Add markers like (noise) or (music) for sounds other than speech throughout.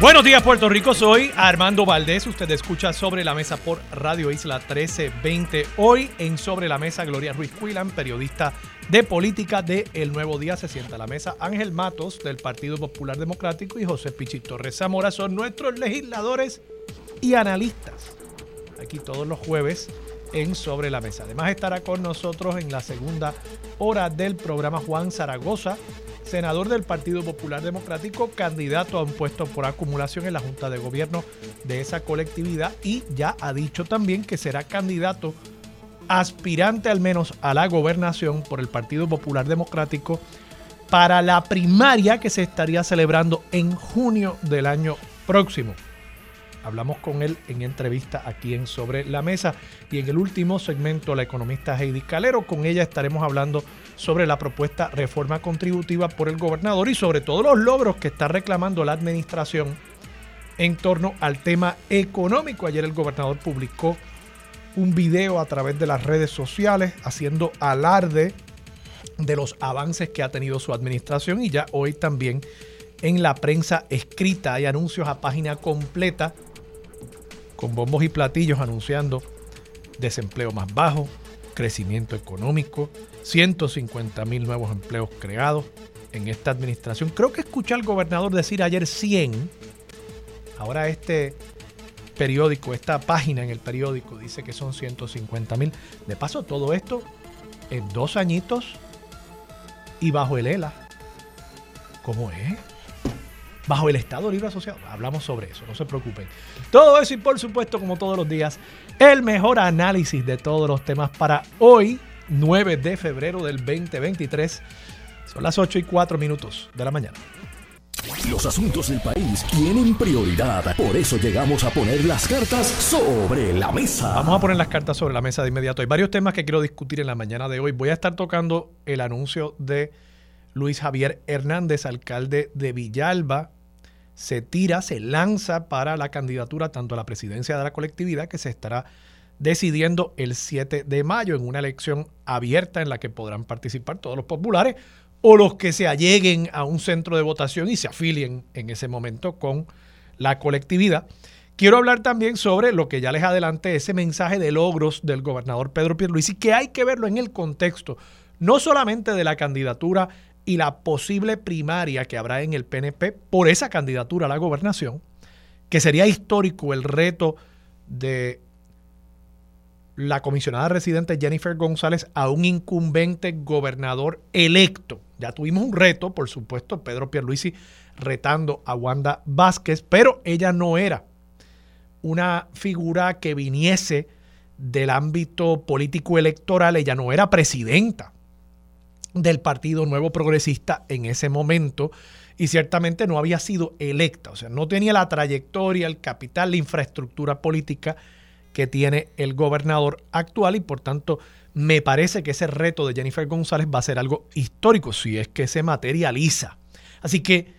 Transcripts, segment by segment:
Buenos días Puerto Rico, soy Armando Valdés, usted escucha Sobre la Mesa por Radio Isla 1320. Hoy en Sobre la Mesa Gloria Ruiz Cuilan, periodista de política de El Nuevo Día, se sienta a la mesa Ángel Matos del Partido Popular Democrático y José Pichito Torres Zamora son nuestros legisladores y analistas. Aquí todos los jueves en Sobre la Mesa. Además estará con nosotros en la segunda hora del programa Juan Zaragoza, senador del Partido Popular Democrático, candidato a un puesto por acumulación en la Junta de Gobierno de esa colectividad y ya ha dicho también que será candidato aspirante al menos a la gobernación por el Partido Popular Democrático para la primaria que se estaría celebrando en junio del año próximo. Hablamos con él en entrevista aquí en Sobre la Mesa y en el último segmento la economista Heidi Calero. Con ella estaremos hablando sobre la propuesta reforma contributiva por el gobernador y sobre todos los logros que está reclamando la administración en torno al tema económico. Ayer el gobernador publicó un video a través de las redes sociales haciendo alarde de los avances que ha tenido su administración y ya hoy también en la prensa escrita hay anuncios a página completa con bombos y platillos anunciando desempleo más bajo, crecimiento económico, 150 mil nuevos empleos creados en esta administración. Creo que escuché al gobernador decir ayer 100. Ahora este periódico, esta página en el periódico dice que son 150 mil. De paso, todo esto en dos añitos y bajo el ELA. ¿Cómo es? Bajo el Estado Libre Asociado. Hablamos sobre eso, no se preocupen. Todo eso y por supuesto, como todos los días, el mejor análisis de todos los temas para hoy, 9 de febrero del 2023. Son las 8 y 4 minutos de la mañana. Los asuntos del país tienen prioridad, por eso llegamos a poner las cartas sobre la mesa. Vamos a poner las cartas sobre la mesa de inmediato. Hay varios temas que quiero discutir en la mañana de hoy. Voy a estar tocando el anuncio de Luis Javier Hernández, alcalde de Villalba, se tira, se lanza para la candidatura tanto a la presidencia de la colectividad que se estará decidiendo el 7 de mayo en una elección abierta en la que podrán participar todos los populares o los que se alleguen a un centro de votación y se afilien en ese momento con la colectividad. Quiero hablar también sobre lo que ya les adelanté, ese mensaje de logros del gobernador Pedro Pierluisi, que hay que verlo en el contexto no solamente de la candidatura y la posible primaria que habrá en el PNP por esa candidatura a la gobernación, que sería histórico el reto de la comisionada residente Jennifer González a un incumbente gobernador electo. Ya tuvimos un reto, por supuesto, Pedro Pierluisi retando a Wanda Vázquez, pero ella no era una figura que viniese del ámbito político electoral, ella no era presidenta del Partido Nuevo Progresista en ese momento y ciertamente no había sido electa, o sea, no tenía la trayectoria, el capital, la infraestructura política que tiene el gobernador actual y por tanto me parece que ese reto de Jennifer González va a ser algo histórico si es que se materializa. Así que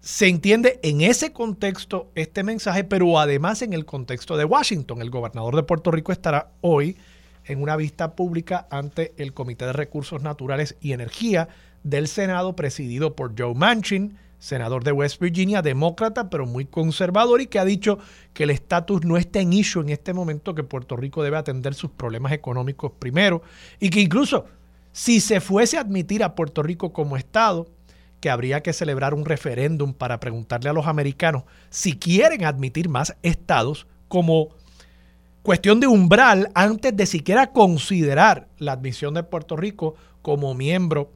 se entiende en ese contexto este mensaje, pero además en el contexto de Washington. El gobernador de Puerto Rico estará hoy en una vista pública ante el Comité de Recursos Naturales y Energía del Senado, presidido por Joe Manchin, senador de West Virginia, demócrata, pero muy conservador y que ha dicho que el estatus no está en issue en este momento, que Puerto Rico debe atender sus problemas económicos primero y que incluso si se fuese a admitir a Puerto Rico como Estado, que habría que celebrar un referéndum para preguntarle a los americanos si quieren admitir más estados como cuestión de umbral antes de siquiera considerar la admisión de Puerto Rico como miembro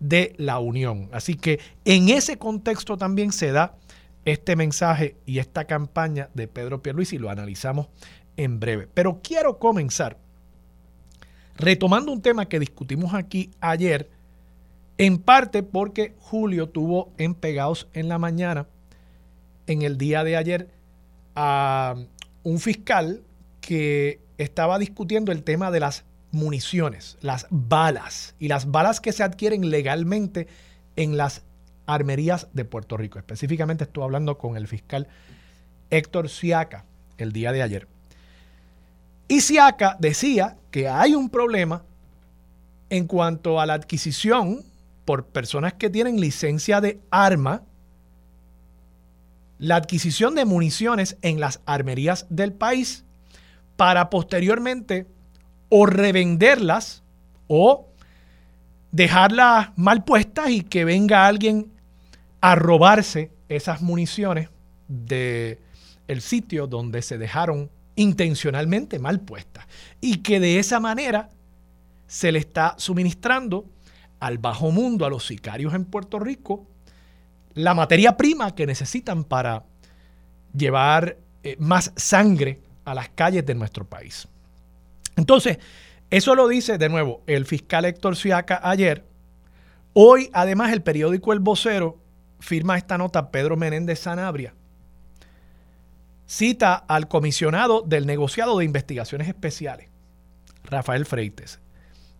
de la Unión. Así que en ese contexto también se da este mensaje y esta campaña de Pedro Pierluisi y lo analizamos en breve. Pero quiero comenzar retomando un tema que discutimos aquí ayer, en parte porque Julio tuvo en Pegados en la mañana, en el día de ayer, a un fiscal que estaba discutiendo el tema de las municiones, las balas y las balas que se adquieren legalmente en las armerías de Puerto Rico. Específicamente estuve hablando con el fiscal Héctor Siaca el día de ayer. Y Siaca decía que hay un problema en cuanto a la adquisición por personas que tienen licencia de arma, la adquisición de municiones en las armerías del país para posteriormente o revenderlas o dejarlas mal puestas y que venga alguien a robarse esas municiones del el sitio donde se dejaron intencionalmente mal puestas. Y que de esa manera se le está suministrando al bajo mundo, a los sicarios en Puerto Rico, la materia prima que necesitan para llevar eh, más sangre a las calles de nuestro país. Entonces, eso lo dice de nuevo el fiscal Héctor Siaca ayer. Hoy, además, el periódico El Vocero firma esta nota Pedro Menéndez Sanabria. Cita al comisionado del negociado de investigaciones especiales, Rafael Freites.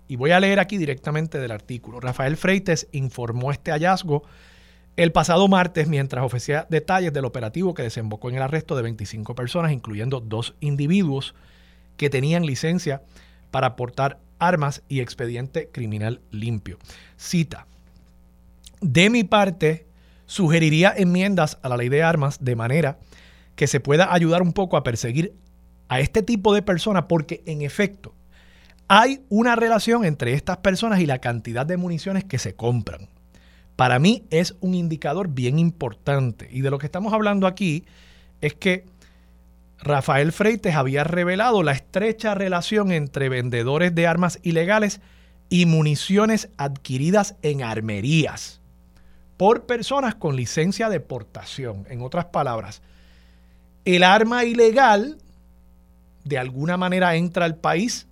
Y voy a leer aquí directamente del artículo. Rafael Freites informó este hallazgo el pasado martes mientras ofrecía detalles del operativo que desembocó en el arresto de 25 personas, incluyendo dos individuos que tenían licencia para portar armas y expediente criminal limpio. Cita, de mi parte, sugeriría enmiendas a la ley de armas de manera que se pueda ayudar un poco a perseguir a este tipo de personas porque en efecto hay una relación entre estas personas y la cantidad de municiones que se compran. Para mí es un indicador bien importante. Y de lo que estamos hablando aquí es que Rafael Freites había revelado la estrecha relación entre vendedores de armas ilegales y municiones adquiridas en armerías por personas con licencia de portación. En otras palabras, el arma ilegal de alguna manera entra al país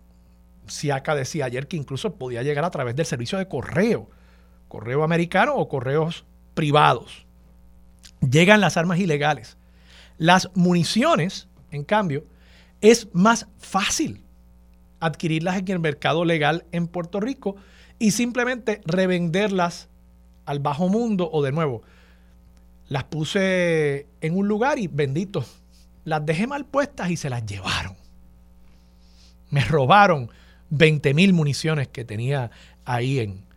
Siaka decía ayer que incluso podía llegar a través del servicio de correo, correo americano o correos privados. Llegan las armas ilegales. Las municiones, en cambio, es más fácil adquirirlas en el mercado legal en Puerto Rico y simplemente revenderlas al bajo mundo o de nuevo, las puse en un lugar y bendito, las dejé mal puestas y se las llevaron. Me robaron 20 mil municiones que tenía ahí en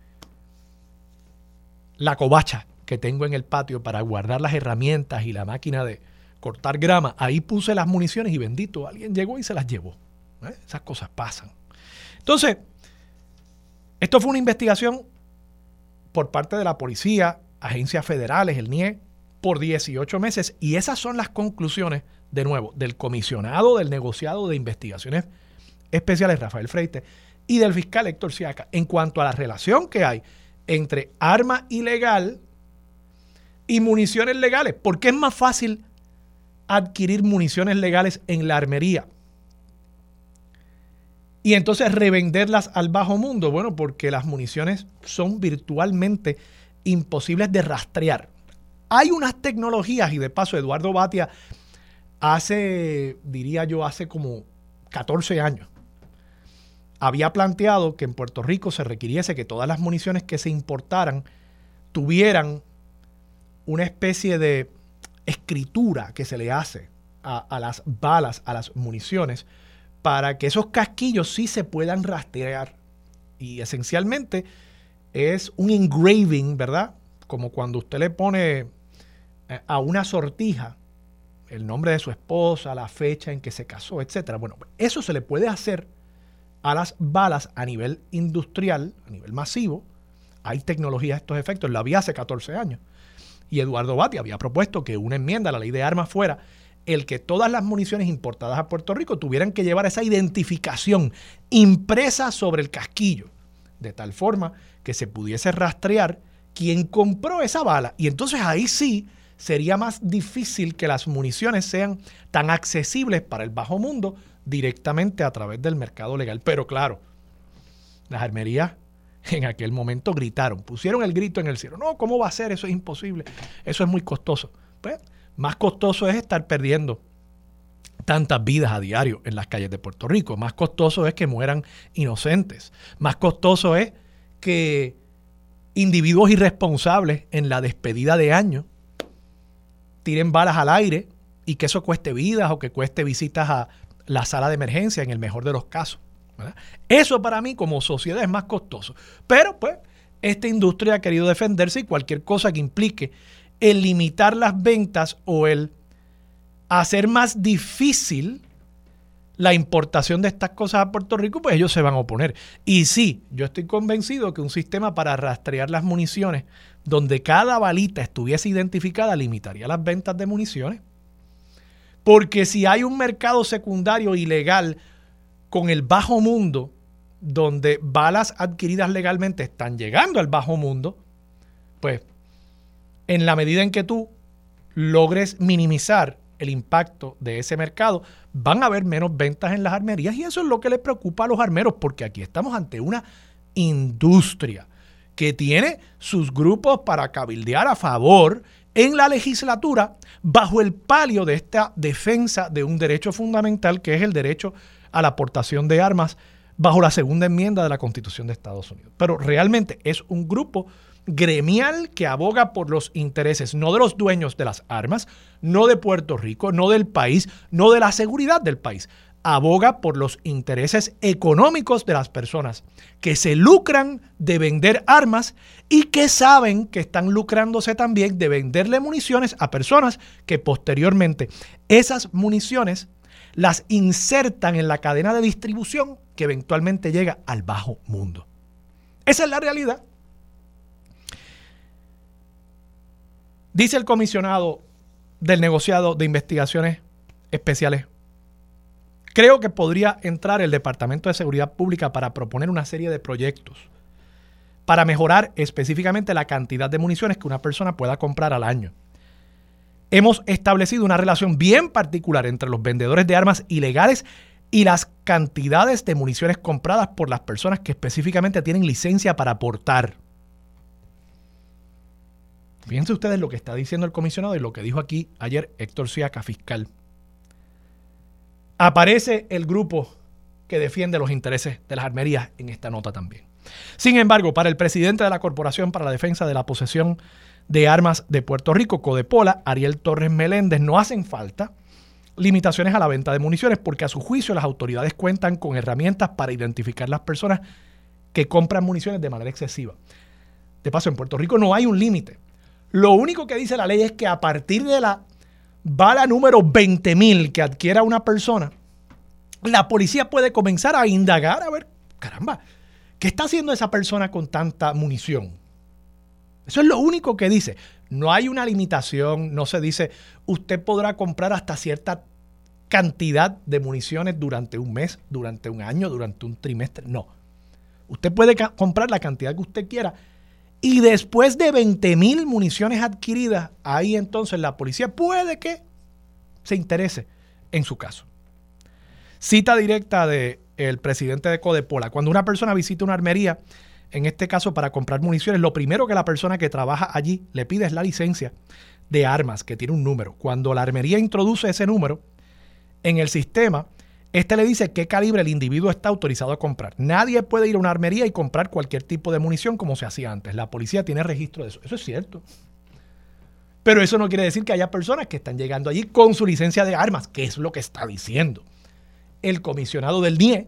la covacha que tengo en el patio para guardar las herramientas y la máquina de cortar grama. Ahí puse las municiones y bendito, alguien llegó y se las llevó. ¿eh? Esas cosas pasan. Entonces, esto fue una investigación por parte de la policía, agencias federales, el NIE, por 18 meses. Y esas son las conclusiones, de nuevo, del comisionado del negociado de investigaciones especiales Rafael Freite y del fiscal Héctor Siaca en cuanto a la relación que hay entre arma ilegal y municiones legales. ¿Por qué es más fácil adquirir municiones legales en la armería? Y entonces revenderlas al bajo mundo. Bueno, porque las municiones son virtualmente imposibles de rastrear. Hay unas tecnologías, y de paso Eduardo Batia hace, diría yo, hace como 14 años, había planteado que en Puerto Rico se requiriese que todas las municiones que se importaran tuvieran una especie de escritura que se le hace a, las balas, a las municiones, para que esos casquillos sí se puedan rastrear. Y esencialmente es un engraving, ¿verdad? Como cuando usted le pone eh, a una sortija el nombre de su esposa, la fecha en que se casó, etc. Bueno, eso se le puede hacer a las balas a nivel industrial, a nivel masivo. Hay tecnología a estos efectos, la había hace 14 años. Y Eduardo Bati había propuesto que una enmienda a la ley de armas fuera el que todas las municiones importadas a Puerto Rico tuvieran que llevar esa identificación impresa sobre el casquillo, de tal forma que se pudiese rastrear quién compró esa bala. Y entonces ahí sí sería más difícil que las municiones sean tan accesibles para el bajo mundo directamente a través del mercado legal. Pero claro, las armerías en aquel momento gritaron, pusieron el grito en el cielo. No, ¿cómo va a ser? Eso es imposible. Eso es muy costoso. Pues, más costoso es estar perdiendo tantas vidas a diario en las calles de Puerto Rico. Más costoso es que mueran inocentes. Más costoso es que individuos irresponsables en la despedida de año tiren balas al aire y que eso cueste vidas o que cueste visitas a la sala de emergencia en el mejor de los casos. Eso para mí como sociedad es más costoso. Pero pues esta industria ha querido defenderse y cualquier cosa que implique el limitar las ventas o el hacer más difícil la importación de estas cosas a Puerto Rico, pues ellos se van a oponer. Y sí, yo estoy convencido que un sistema para rastrear las municiones, donde cada balita estuviese identificada, limitaría las ventas de municiones. Porque si hay un mercado secundario ilegal con el bajo mundo, donde balas adquiridas legalmente están llegando al bajo mundo, pues en la medida en que tú logres minimizar el impacto de ese mercado, van a haber menos ventas en las armerías y eso es lo que le preocupa a los armeros, porque aquí estamos ante una industria que tiene sus grupos para cabildear a favor en la legislatura bajo el palio de esta defensa de un derecho fundamental que es el derecho a la aportación de armas bajo la segunda enmienda de la Constitución de Estados Unidos. Pero realmente es un grupo gremial que aboga por los intereses no de los dueños de las armas, no de Puerto Rico, no del país, no de la seguridad del país. Aboga por los intereses económicos de las personas que se lucran de vender armas y que saben que están lucrándose también de venderle municiones a personas que posteriormente esas municiones las insertan en la cadena de distribución que eventualmente llega al bajo mundo. Esa es la realidad. Dice el comisionado del negociado de investigaciones especiales, creo que podría entrar el Departamento de Seguridad Pública para proponer una serie de proyectos para mejorar específicamente la cantidad de municiones que una persona pueda comprar al año. Hemos establecido una relación bien particular entre los vendedores de armas ilegales y las cantidades de municiones compradas por las personas que específicamente tienen licencia para portar. Fíjense ustedes lo que está diciendo el comisionado y lo que dijo aquí ayer Héctor Siaca, fiscal. Aparece el grupo que defiende los intereses de las armerías en esta nota también. Sin embargo, para el presidente de la Corporación para la Defensa de la Posesión de Armas de Puerto Rico, Codepola, Ariel Torres Meléndez, no hacen falta limitaciones a la venta de municiones porque a su juicio las autoridades cuentan con herramientas para identificar las personas que compran municiones de manera excesiva. De paso, en Puerto Rico no hay un límite lo único que dice la ley es que a partir de la bala número 20.000 que adquiera una persona, la policía puede comenzar a indagar a ver, caramba, ¿qué está haciendo esa persona con tanta munición? Eso es lo único que dice. No hay una limitación, no se dice, usted podrá comprar hasta cierta cantidad de municiones durante un mes, durante un año, durante un trimestre. No. Usted puede comprar la cantidad que usted quiera y después de 20 mil municiones adquiridas, ahí entonces la policía puede que se interese en su caso. Cita directa del el presidente de Codepola. Cuando una persona visita una armería, en este caso para comprar municiones, lo primero que la persona que trabaja allí le pide es la licencia de armas, que tiene un número. Cuando la armería introduce ese número en el sistema, este le dice qué calibre el individuo está autorizado a comprar. Nadie puede ir a una armería y comprar cualquier tipo de munición como se hacía antes. La policía tiene registro de eso. Eso es cierto. Pero eso no quiere decir que haya personas que están llegando allí con su licencia de armas, que es lo que está diciendo. El comisionado del NIE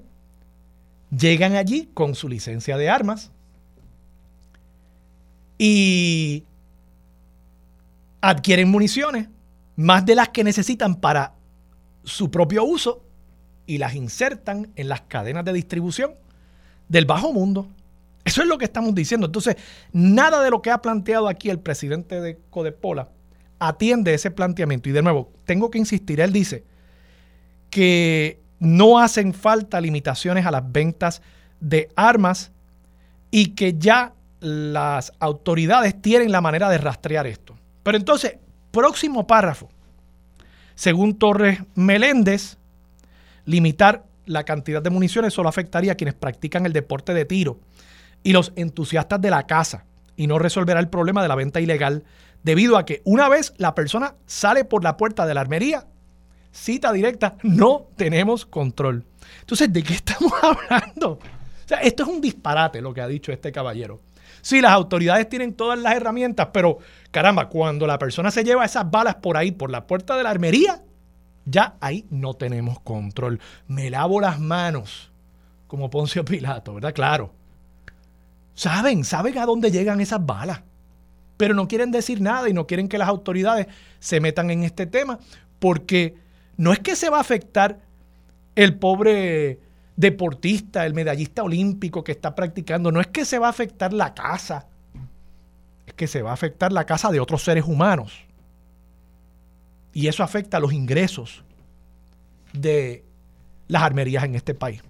llegan allí con su licencia de armas y adquieren municiones, más de las que necesitan para su propio uso y las insertan en las cadenas de distribución del bajo mundo. Eso es lo que estamos diciendo. Entonces, nada de lo que ha planteado aquí el presidente de Codepola atiende ese planteamiento. Y de nuevo, tengo que insistir, él dice que no hacen falta limitaciones a las ventas de armas y que ya las autoridades tienen la manera de rastrear esto. Pero entonces, próximo párrafo. Según Torres Meléndez, limitar la cantidad de municiones solo afectaría a quienes practican el deporte de tiro y los entusiastas de la caza y no resolverá el problema de la venta ilegal debido a que una vez la persona sale por la puerta de la armería, cita directa, no tenemos control. Entonces, ¿de qué estamos (laughs) hablando? O sea, esto es un disparate lo que ha dicho este caballero. Sí, las autoridades tienen todas las herramientas, pero caramba, cuando la persona se lleva esas balas por ahí, por la puerta de la armería, ya ahí no tenemos control. Me lavo las manos, como Poncio Pilato, ¿verdad? Claro. Saben, saben a dónde llegan esas balas, pero no quieren decir nada y no quieren que las autoridades se metan en este tema, porque no es que se va a afectar el pobre deportista, el medallista olímpico que está practicando, no es que se va a afectar la casa, es que se va a afectar la casa de otros seres humanos. Y eso afecta los ingresos de las armerías en este país.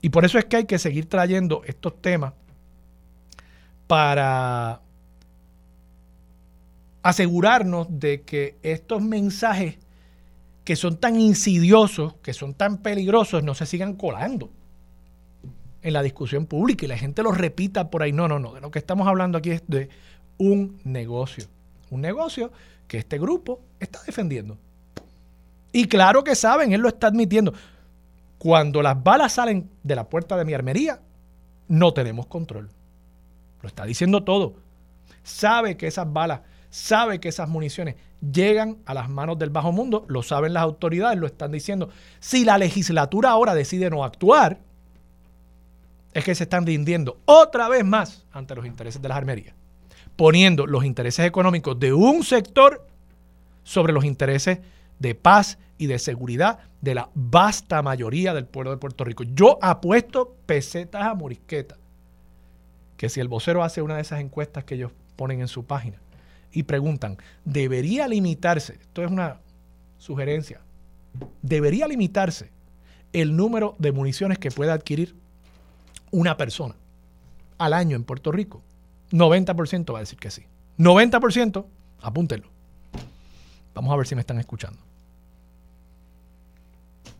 Y por eso es que hay que seguir trayendo estos temas para asegurarnos de que estos mensajes que son tan insidiosos, que son tan peligrosos, no se sigan colando en la discusión pública y la gente lo repita por ahí. No, no, no. De lo que estamos hablando aquí es de un negocio. Un negocio que este grupo está defendiendo. Y claro que saben, él lo está admitiendo. Cuando las balas salen de la puerta de mi armería, no tenemos control. Lo está diciendo todo. Sabe que esas balas, sabe que esas municiones llegan a las manos del bajo mundo, lo saben las autoridades, lo están diciendo. Si la legislatura ahora decide no actuar, es que se están rindiendo otra vez más ante los intereses de las armerías, poniendo los intereses económicos de un sector sobre los intereses de paz y de seguridad de la vasta mayoría del pueblo de Puerto Rico. Yo apuesto pesetas a morisqueta que si el vocero hace una de esas encuestas que ellos ponen en su página, y preguntan, ¿debería limitarse? Esto es una sugerencia. ¿Debería limitarse el número de municiones que pueda adquirir una persona al año en Puerto Rico? 90% va a decir que sí. 90%, apúntenlo. Vamos a ver si me están escuchando.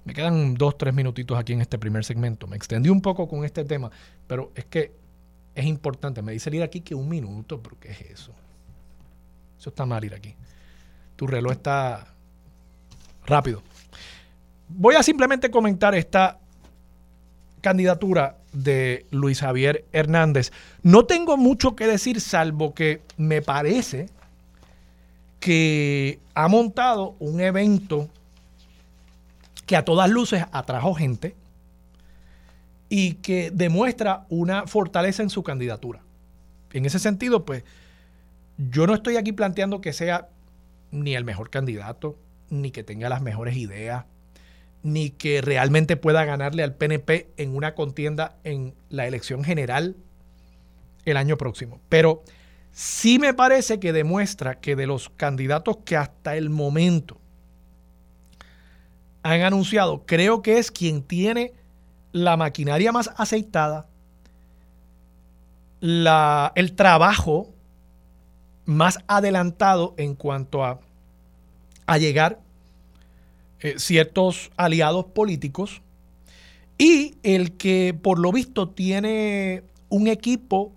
Me quedan dos, tres minutitos aquí en este primer segmento. Me extendí un poco con este tema, pero es que es importante. Me dice ir aquí que un minuto, pero ¿qué es eso? Eso está mal ir aquí. Tu reloj está rápido. Voy a simplemente comentar esta candidatura de Luis Javier Hernández. No tengo mucho que decir, salvo que me parece que ha montado un evento que a todas luces atrajo gente y que demuestra una fortaleza en su candidatura. En ese sentido, pues yo no estoy aquí planteando que sea ni el mejor candidato, ni que tenga las mejores ideas, ni que realmente pueda ganarle al PNP en una contienda en la elección general el año próximo. Pero sí me parece que demuestra que de los candidatos que hasta el momento han anunciado, creo que es quien tiene la maquinaria más aceitada, la, el trabajo más adelantado en cuanto a, a llegar eh, ciertos aliados políticos y el que por lo visto tiene un equipo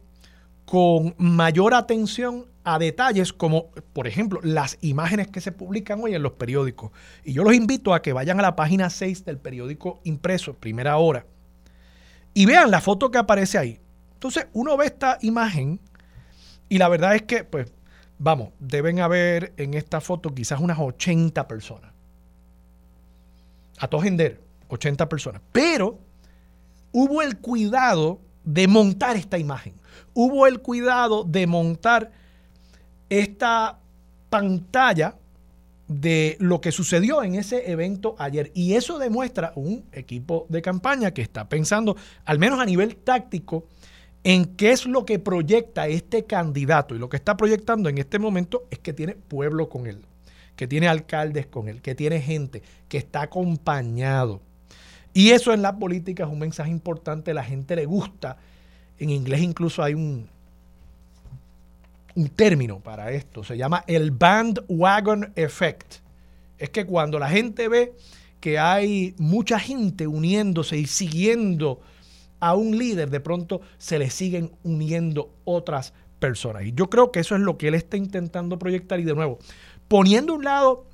con mayor atención a detalles como, por ejemplo, las imágenes que se publican hoy en los periódicos. Y yo los invito a que vayan a la página 6 del periódico impreso, primera hora, y vean la foto que aparece ahí. Entonces, uno ve esta imagen y la verdad es que, pues, vamos, deben haber en esta foto quizás unas 80 personas. A todo gender, 80 personas. Pero hubo el cuidado de montar esta imagen. Hubo el cuidado de montar esta pantalla de lo que sucedió en ese evento ayer. Y eso demuestra un equipo de campaña que está pensando, al menos a nivel táctico, en qué es lo que proyecta este candidato. Y lo que está proyectando en este momento es que tiene pueblo con él, que tiene alcaldes con él, que tiene gente, que está acompañado. Y eso en la política es un mensaje importante, la gente le gusta. En inglés incluso hay un, un término para esto, se llama el bandwagon effect. Es que cuando la gente ve que hay mucha gente uniéndose y siguiendo a un líder, de pronto se le siguen uniendo otras personas. Y yo creo que eso es lo que él está intentando proyectar. Y de nuevo, poniendo un lado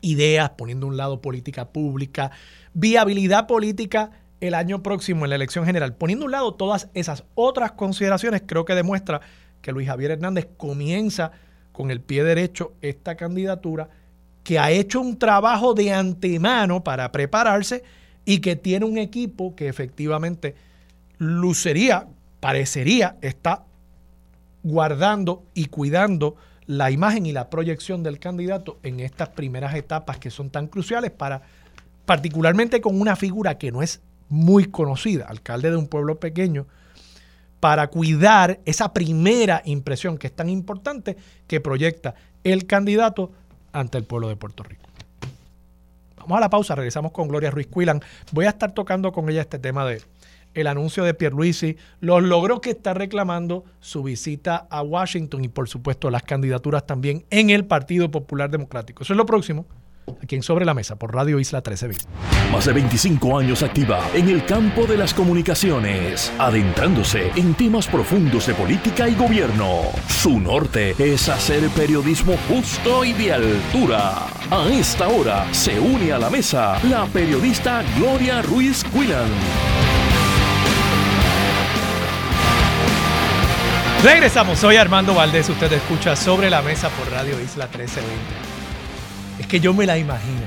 ideas, poniendo a un lado política pública, viabilidad política el año próximo en la elección general, poniendo un lado todas esas otras consideraciones, creo que demuestra que Luis Javier Hernández comienza con el pie derecho esta candidatura, que ha hecho un trabajo de antemano para prepararse y que tiene un equipo que efectivamente lucería, parecería, está guardando y cuidando la imagen y la proyección del candidato en estas primeras etapas que son tan cruciales para, particularmente con una figura que no es muy conocida, alcalde de un pueblo pequeño, para cuidar esa primera impresión que es tan importante que proyecta el candidato ante el pueblo de Puerto Rico. Vamos a la pausa, regresamos con Gloria Ruiz Cuilan. Voy a estar tocando con ella este tema de el anuncio de Pierluisi, los logros que está reclamando, su visita a Washington y por supuesto las candidaturas también en el Partido Popular Democrático. Eso es lo próximo aquí en Sobre la Mesa por Radio Isla 1320. Más de 25 años activa en el campo de las comunicaciones, adentrándose en temas profundos de política y gobierno. Su norte es hacer periodismo justo y de altura. A esta hora se une a la mesa la periodista Gloria Ruiz Quillan. Regresamos, soy Armando Valdés, usted escucha Sobre la Mesa por Radio Isla 1320. Es que yo me la imagino.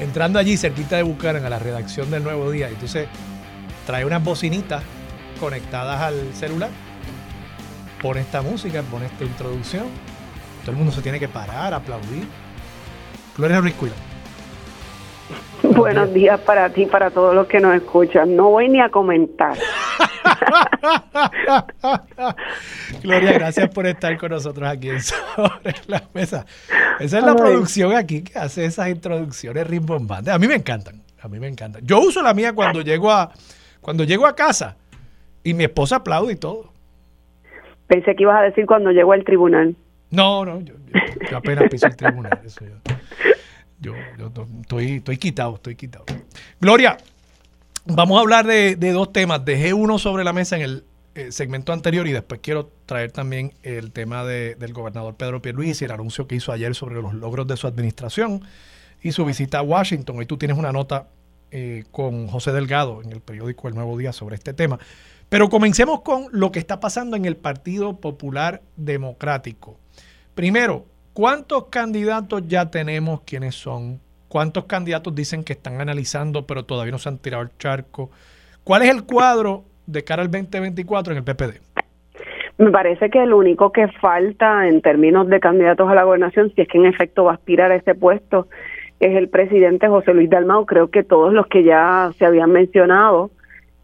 Entrando allí cerquita de Bucaran a la redacción del Nuevo Día, entonces trae unas bocinitas conectadas al celular, pone esta música, pone esta introducción, todo el mundo se tiene que parar, aplaudir. Gloria Ruiz Buenos días para ti, para todos los que nos escuchan. No voy ni a comentar. (laughs) Gloria, gracias por estar con nosotros aquí en Sobre la Mesa. Esa es la producción aquí que hace esas introducciones rimbombantes. A mí me encantan, a mí me encantan. Yo uso la mía cuando llego a, cuando llego a casa y mi esposa aplaude y todo. Pensé que ibas a decir cuando llego al tribunal. No, no, yo, apenas piso el tribunal. yo, estoy, estoy quitado, estoy quitado. Gloria, Vamos a hablar de, dos temas. Dejé uno sobre la mesa en el eh, segmento anterior y después quiero traer también el tema del gobernador Pedro Pierluisi el anuncio que hizo ayer sobre los logros de su administración y su visita a Washington. Hoy tú tienes una nota eh, con José Delgado en el periódico El Nuevo Día sobre este tema. Pero comencemos con lo que está pasando en el Partido Popular Democrático. Primero, ¿cuántos candidatos ya tenemos? ¿Quiénes son? ¿Cuántos candidatos dicen que están analizando pero todavía no se han tirado el charco? ¿Cuál es el cuadro de cara al 2024 en el PPD? Me parece que el único que falta en términos de candidatos a la gobernación, si es que en efecto va a aspirar a ese puesto, es el presidente José Luis Dalmau. Creo que todos los que ya se habían mencionado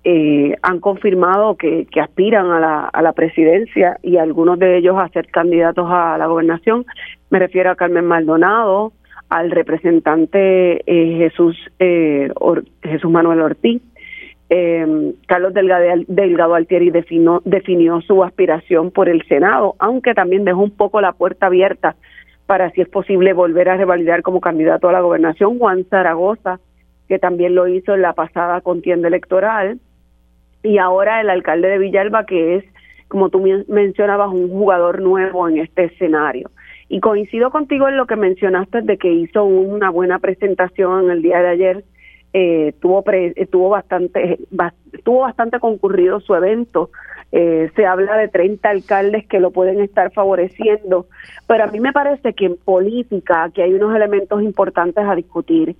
eh, han confirmado que, que aspiran a la, a la presidencia y algunos de ellos a ser candidatos a la gobernación. Me refiero a Carmen Maldonado, al representante eh, Jesús eh, Jesús Manuel Ortiz. Eh, Carlos Delgado, Delgado Altieri definió, definió su aspiración por el Senado, aunque también dejó un poco la puerta abierta para si es posible volver a revalidar como candidato a la gobernación. Juan Zaragoza, que también lo hizo en la pasada contienda electoral, y ahora el alcalde de Villalba, que es, como tú mencionabas, un jugador nuevo en este escenario. Y coincido contigo en lo que mencionaste de que hizo una buena presentación el día de ayer. Eh, tuvo eh, tuvo bastante tuvo bastante concurrido su evento. Eh, se habla de 30 alcaldes que lo pueden estar favoreciendo pero a mí me parece que en política que hay unos elementos importantes a discutir.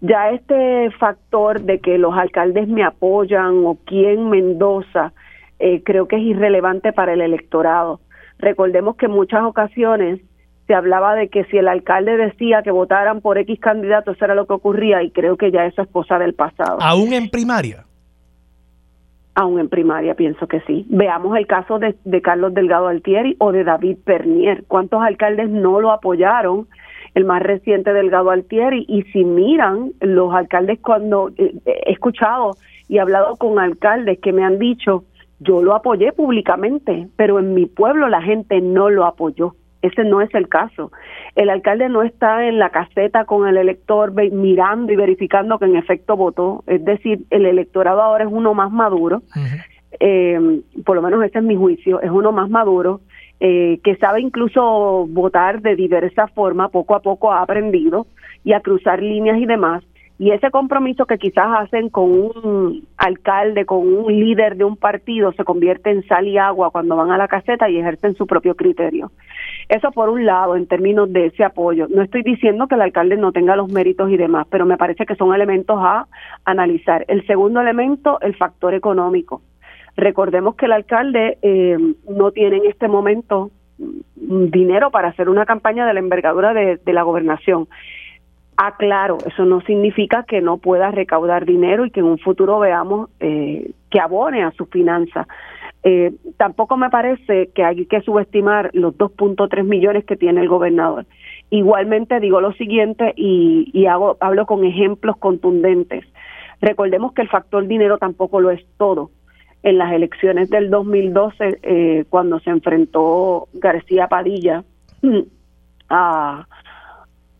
Ya este factor de que los alcaldes me apoyan o quién Mendoza eh, creo que es irrelevante para el electorado. Recordemos que en muchas ocasiones se hablaba de que si el alcalde decía que votaran por X candidato, eso era lo que ocurría y creo que ya eso es cosa del pasado. ¿Aún en primaria? Aún en primaria, pienso que sí. Veamos el caso de, Carlos Delgado Altieri o de David Pernier. ¿Cuántos alcaldes no lo apoyaron? El más reciente Delgado Altieri. Y si miran, los alcaldes cuando eh, he escuchado y hablado con alcaldes que me han dicho, yo lo apoyé públicamente, pero en mi pueblo la gente no lo apoyó. Ese no es el caso. El alcalde no está en la caseta con el elector mirando y verificando que en efecto votó. Es decir, el electorado ahora es uno más maduro. Eh, por lo menos ese es mi juicio. Es uno más maduro eh, que sabe incluso votar de diversa forma, poco a poco ha aprendido y a cruzar líneas y demás. Y ese compromiso que quizás hacen con un alcalde, con un líder de un partido, se convierte en sal y agua cuando van a la caseta y ejercen su propio criterio. Eso por un lado, en términos de ese apoyo. No estoy diciendo que el alcalde no tenga los méritos y demás, pero me parece que son elementos a analizar. El segundo elemento, el factor económico. Recordemos que el alcalde eh, no tiene en este momento mm, dinero para hacer una campaña de la envergadura de, la gobernación. Aclaro, eso no significa que no pueda recaudar dinero y que en un futuro veamos eh, que abone a su finanza. Eh, tampoco me parece que hay que subestimar los 2.3 millones que tiene el gobernador. Igualmente digo lo siguiente y, hago, hablo con ejemplos contundentes. Recordemos que el factor dinero tampoco lo es todo en las elecciones del 2012, eh, cuando se enfrentó García Padilla a,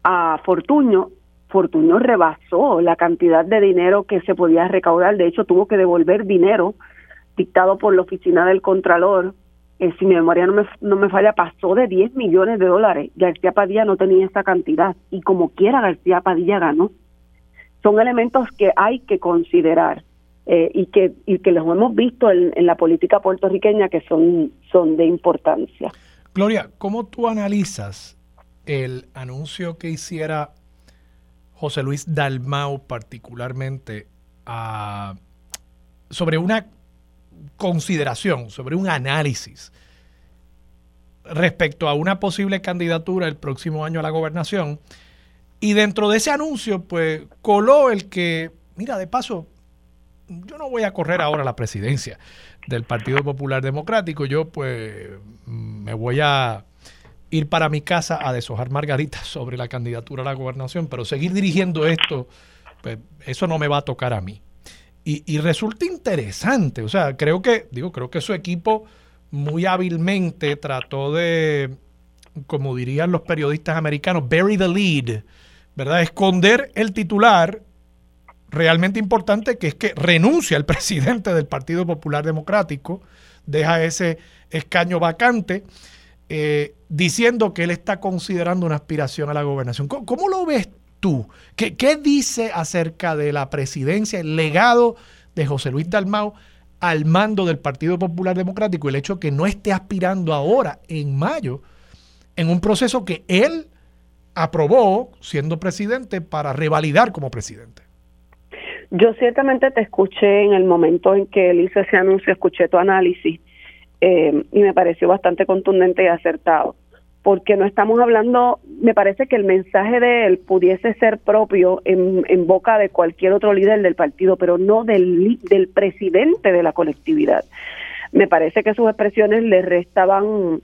a Fortuño, Fortuño rebasó la cantidad de dinero que se podía recaudar, de hecho tuvo que devolver dinero dictado por la oficina del Contralor, eh, si mi memoria no me, no me falla, pasó de 10 millones de dólares. García Padilla no tenía esa cantidad y como quiera García Padilla ganó. Son elementos que hay que considerar. Eh, y que y que los hemos visto en, la política puertorriqueña que son son de importancia. Gloria, ¿cómo tú analizas el anuncio que hiciera José Luis Dalmau particularmente sobre una consideración, sobre un análisis respecto a una posible candidatura el próximo año a la gobernación? Y dentro de ese anuncio, pues coló el que, mira, de paso, yo no voy a correr ahora la presidencia del Partido Popular Democrático, yo pues me voy a ir para mi casa a deshojar margaritas (laughs) sobre la candidatura a la gobernación, pero seguir dirigiendo esto, pues eso no me va a tocar a mí. Y, resulta interesante, o sea, creo que, digo, creo que su equipo muy hábilmente trató de, como dirían los periodistas americanos, bury the lead, ¿verdad? Esconder el titular realmente importante, que es que renuncia el (laughs) presidente del Partido Popular Democrático, deja ese escaño vacante, eh, diciendo que él está considerando una aspiración a la gobernación. ¿Cómo, lo ves tú? ¿Qué, ¿Qué, dice acerca de la presidencia, el legado de José Luis Dalmau al mando del Partido Popular Democrático, el hecho que no esté aspirando ahora, en mayo, en un proceso que él aprobó siendo presidente para revalidar como presidente? Yo ciertamente te escuché en el momento en que él hizo ese anuncio, escuché tu análisis eh, y me pareció bastante contundente y acertado, porque no estamos hablando, me parece que el mensaje de él pudiese ser propio en, boca de cualquier otro líder del partido, pero no del, del presidente de la colectividad. Me parece que sus expresiones le restaban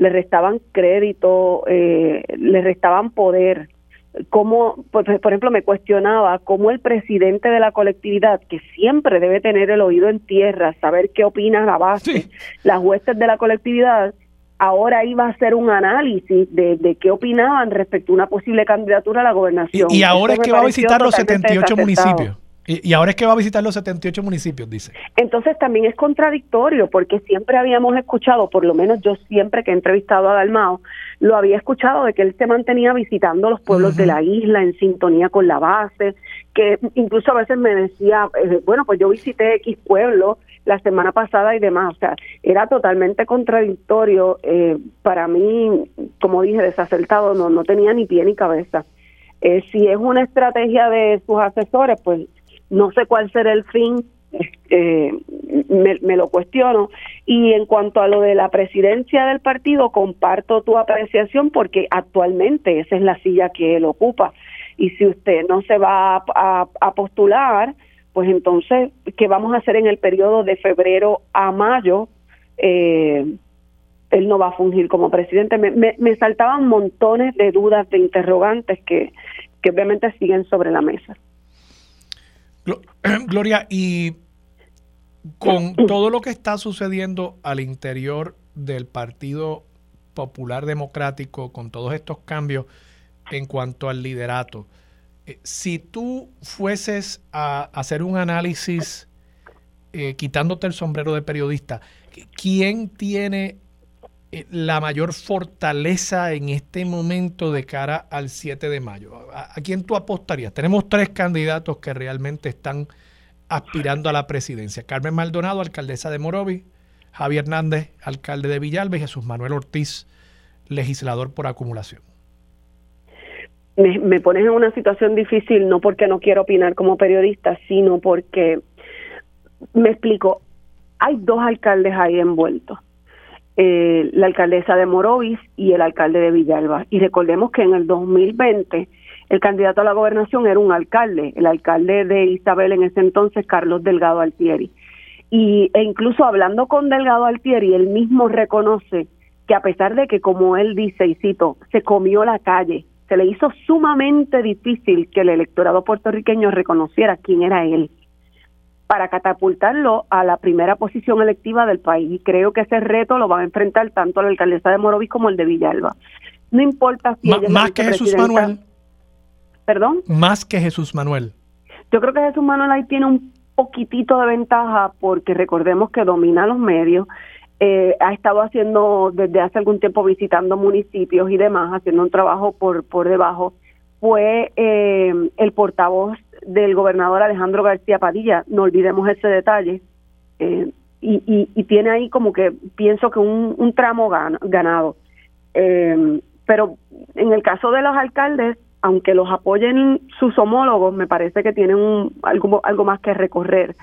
le restaban crédito, eh, le restaban poder cómo, por, ejemplo, me cuestionaba cómo el presidente de la colectividad, que siempre debe tener el oído en tierra, saber qué opina la base, las huestes de la colectividad, ahora iba a hacer un análisis de, de, qué opinaban respecto a una posible candidatura a la gobernación. Y, ahora es que va a visitar los 78 municipios. Y, ahora es que va a visitar los 78 municipios, dice. Entonces también es contradictorio porque siempre habíamos escuchado, por lo menos yo siempre que he entrevistado a Dalmao, lo había escuchado de que él se mantenía visitando los pueblos de la isla en sintonía con la base, que incluso a veces me decía, eh, bueno, pues yo visité X pueblo la semana pasada y demás, o sea, era totalmente contradictorio, eh, para mí, como dije, desacertado, no, no tenía ni pie ni cabeza. Eh, si es una estrategia de sus asesores, pues no sé cuál será el fin, eh, me, lo cuestiono. Y en cuanto a lo de la presidencia del partido, comparto tu apreciación porque actualmente esa es la silla que él ocupa. Y si usted no se va a, postular, pues entonces, ¿qué vamos a hacer en el periodo de febrero a mayo? Eh, él no va a fungir como presidente. Me, me, saltaban montones de dudas, de interrogantes que, que obviamente siguen sobre la mesa. (clears throat) Gloria, y con todo lo que está sucediendo al interior del Partido Popular Democrático, con todos estos cambios en cuanto al liderato, eh, si tú fueses a hacer un análisis eh, quitándote el sombrero de periodista, ¿quién tiene la mayor fortaleza en este momento de cara al 7 de mayo? ¿A, quién tú apostarías? Tenemos tres candidatos que realmente están aspirando a la presidencia. Carmen Maldonado, alcaldesa de Morovi, Javier Hernández, alcalde de Villalba y Jesús Manuel Ortiz, legislador por acumulación. Me, me, pones en una situación difícil, no porque no quiero opinar como periodista, sino porque, me explico, hay dos alcaldes ahí envueltos eh, la alcaldesa de Morovis y el alcalde de Villalba. Y recordemos que en el 2020 el candidato a la gobernación era un alcalde, el alcalde de Isabel en ese entonces, Carlos Delgado Altieri. Y, e incluso hablando con Delgado Altieri, él mismo reconoce que a pesar de que, como él dice, y cito, se comió la calle, se le hizo sumamente difícil que el electorado puertorriqueño reconociera quién era él para catapultarlo a la primera posición electiva del país. Y creo que ese reto lo va a enfrentar tanto la alcaldesa de Morovis como el de Villalba. No importa si... más que Jesús Manuel. ¿Perdón? Más que Jesús Manuel. Yo creo que Jesús Manuel ahí tiene un poquitito de ventaja porque recordemos que domina los medios, eh, ha estado haciendo desde hace algún tiempo visitando municipios y demás, haciendo un trabajo por, por debajo. Fue eh, el portavoz del gobernador Alejandro García Padilla, no olvidemos ese detalle, eh, y, y, tiene ahí como que pienso que un, tramo ganado. Eh, pero en el caso de los alcaldes, aunque los apoyen sus homólogos, me parece que tienen un, algo, algo más que recorrer.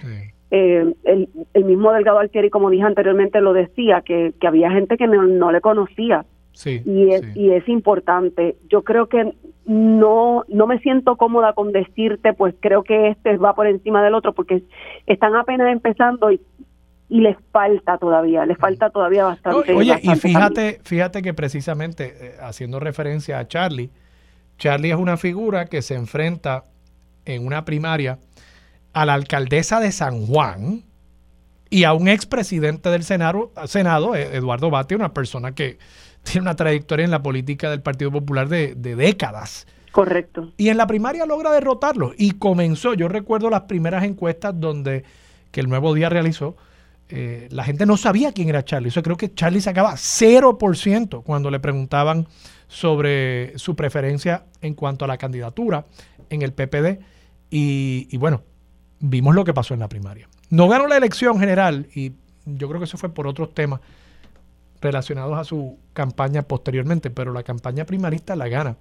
Eh, el, el, mismo Delgado Altieri, como dije anteriormente, lo decía, que, que había gente que no, le conocía. y, es, y es importante. Yo creo que no no me siento cómoda con decirte pues creo que este va por encima del otro porque están apenas empezando y, y les falta todavía les falta todavía bastante oye y fíjate fíjate que precisamente eh, haciendo referencia a Charlie Charlie es una figura que se enfrenta en una primaria a la alcaldesa de San Juan y a un expresidente del Senado, Senado eh, Eduardo Bate, una persona que tiene una trayectoria en la política del Partido Popular de, décadas. Correcto. Y en la primaria logra derrotarlo. Y comenzó, yo recuerdo las primeras encuestas donde que el Nuevo Día realizó, eh, la gente no sabía quién era Charlie. Yo creo que Charlie sacaba 0% cuando le preguntaban sobre su preferencia en cuanto a la candidatura en el PPD. Y, y bueno, vimos lo que pasó en la primaria. No ganó la elección general y yo creo que eso fue por otros temas relacionados a su campaña posteriormente, pero la campaña primarista la gana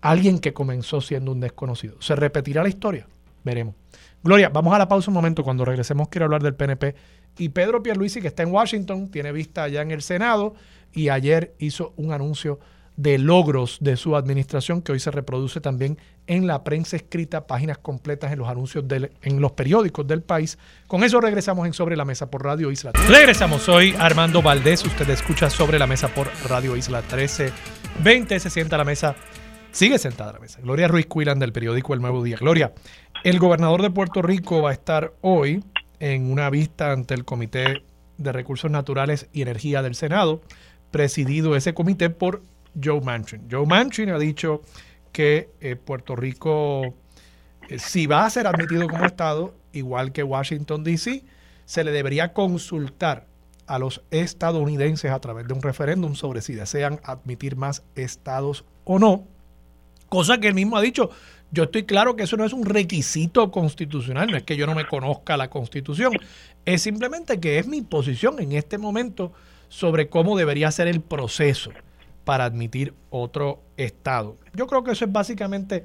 alguien que comenzó siendo un desconocido. ¿Se repetirá la historia? Veremos. Gloria, vamos a la pausa un momento. Cuando regresemos quiero hablar del PNP. Y Pedro Pierluisi, que está en Washington, tiene vista allá en el Senado y ayer hizo un anuncio de logros de su administración que hoy se reproduce también en la prensa escrita, páginas completas en los anuncios en los periódicos del país. Con eso regresamos en Sobre la Mesa por Radio Isla. Regresamos, soy Armando Valdés, usted escucha Sobre la Mesa por Radio Isla 1320, se sienta a la mesa, sigue sentada a la mesa. Gloria Ruiz Cuilan del periódico El Nuevo Día. Gloria, el gobernador de Puerto Rico va a estar hoy en una vista ante el Comité de Recursos Naturales y Energía del Senado, presidido ese comité por Joe Manchin. Joe Manchin ha dicho que eh, Puerto Rico, eh, si va a ser admitido como Estado, igual que Washington, D.C., se le debería consultar a los estadounidenses a través de un referéndum sobre si desean admitir más estados o no. Cosa que él mismo ha dicho, yo estoy claro que eso no es un requisito constitucional, no es que yo no me conozca la constitución, es simplemente que es mi posición en este momento sobre cómo debería ser el proceso para admitir otro Estado. Yo creo que eso es básicamente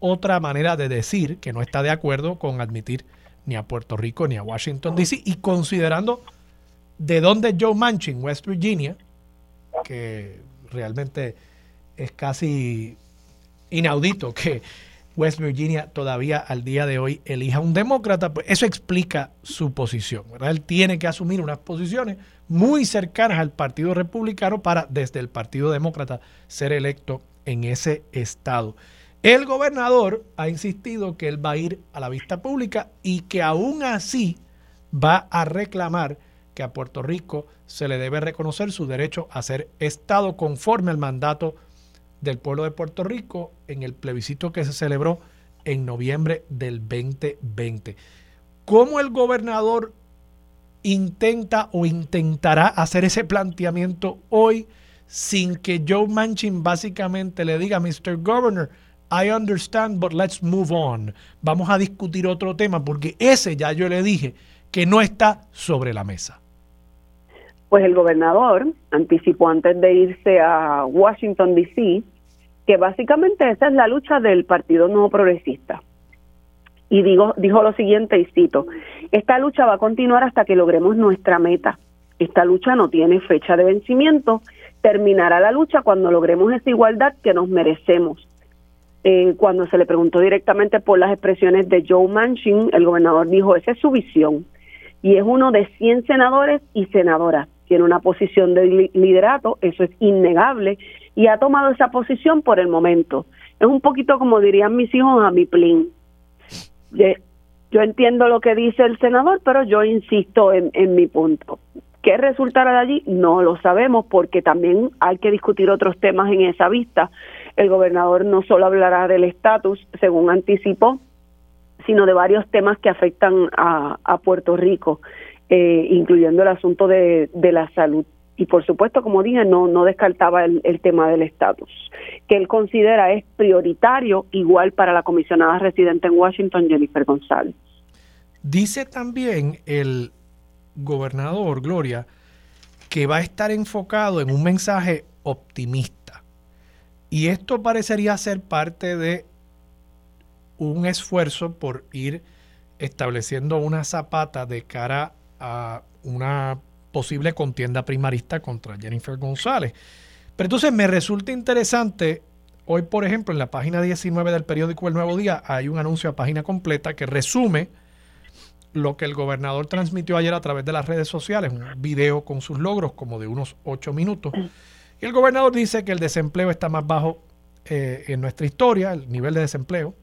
otra manera de decir que no está de acuerdo con admitir ni a Puerto Rico ni a Washington, D.C. y considerando de dónde Joe Manchin, West Virginia, que realmente es casi inaudito que West Virginia todavía al día de hoy elija un demócrata, pues eso explica su posición. Él tiene que asumir unas posiciones muy cercanas al Partido Republicano para desde el Partido Demócrata ser electo en ese estado. El gobernador ha insistido que él va a ir a la vista pública y que aún así va a reclamar que a Puerto Rico se le debe reconocer su derecho a ser Estado conforme al mandato del pueblo de Puerto Rico en el plebiscito que se celebró en noviembre del 2020. ¿Cómo el gobernador intenta o intentará hacer ese planteamiento hoy sin que Joe Manchin básicamente le diga, Mr. Governor, I understand, but let's move on. Vamos a discutir otro tema porque ese ya yo le dije que no está sobre la mesa. Pues el gobernador anticipó antes de irse a Washington, D.C., que básicamente esa es la lucha del Partido Nuevo Progresista. Y digo, dijo lo siguiente, y cito, esta lucha va a continuar hasta que logremos nuestra meta. Esta lucha no tiene fecha de vencimiento. Terminará la lucha cuando logremos esa igualdad que nos merecemos. Eh, cuando se le preguntó directamente por las expresiones de Joe Manchin, el gobernador dijo, esa es su visión. Y es uno de 100 senadores y senadoras. Tiene una posición de liderato, eso es innegable, y ha tomado esa posición por el momento. Es un poquito como dirían mis hijos a mi plin. Yo entiendo lo que dice el senador, pero yo insisto en, en mi punto. ¿Qué resultará de allí? No lo sabemos porque también hay que discutir otros temas en esa vista. El gobernador no solo hablará del estatus, según anticipó, sino de varios temas que afectan a, a Puerto Rico, eh, incluyendo el asunto de, de la salud y por supuesto, como dije, no, no descartaba el, tema del estatus, que él considera es prioritario igual para la comisionada residente en Washington, Jennifer González. Dice también el gobernador, Gloria, que va a estar enfocado en un mensaje optimista. Y esto parecería ser parte de un esfuerzo por ir estableciendo una zapata de cara a una posible contienda primarista contra Jennifer González. Pero entonces me resulta interesante, hoy por ejemplo en la página 19 del periódico El Nuevo Día hay un anuncio a página completa que resume lo que el gobernador transmitió ayer a través de las redes sociales, un video con sus logros como de unos ocho minutos. Y el gobernador dice que el desempleo está más bajo eh, en nuestra historia, el nivel de desempleo,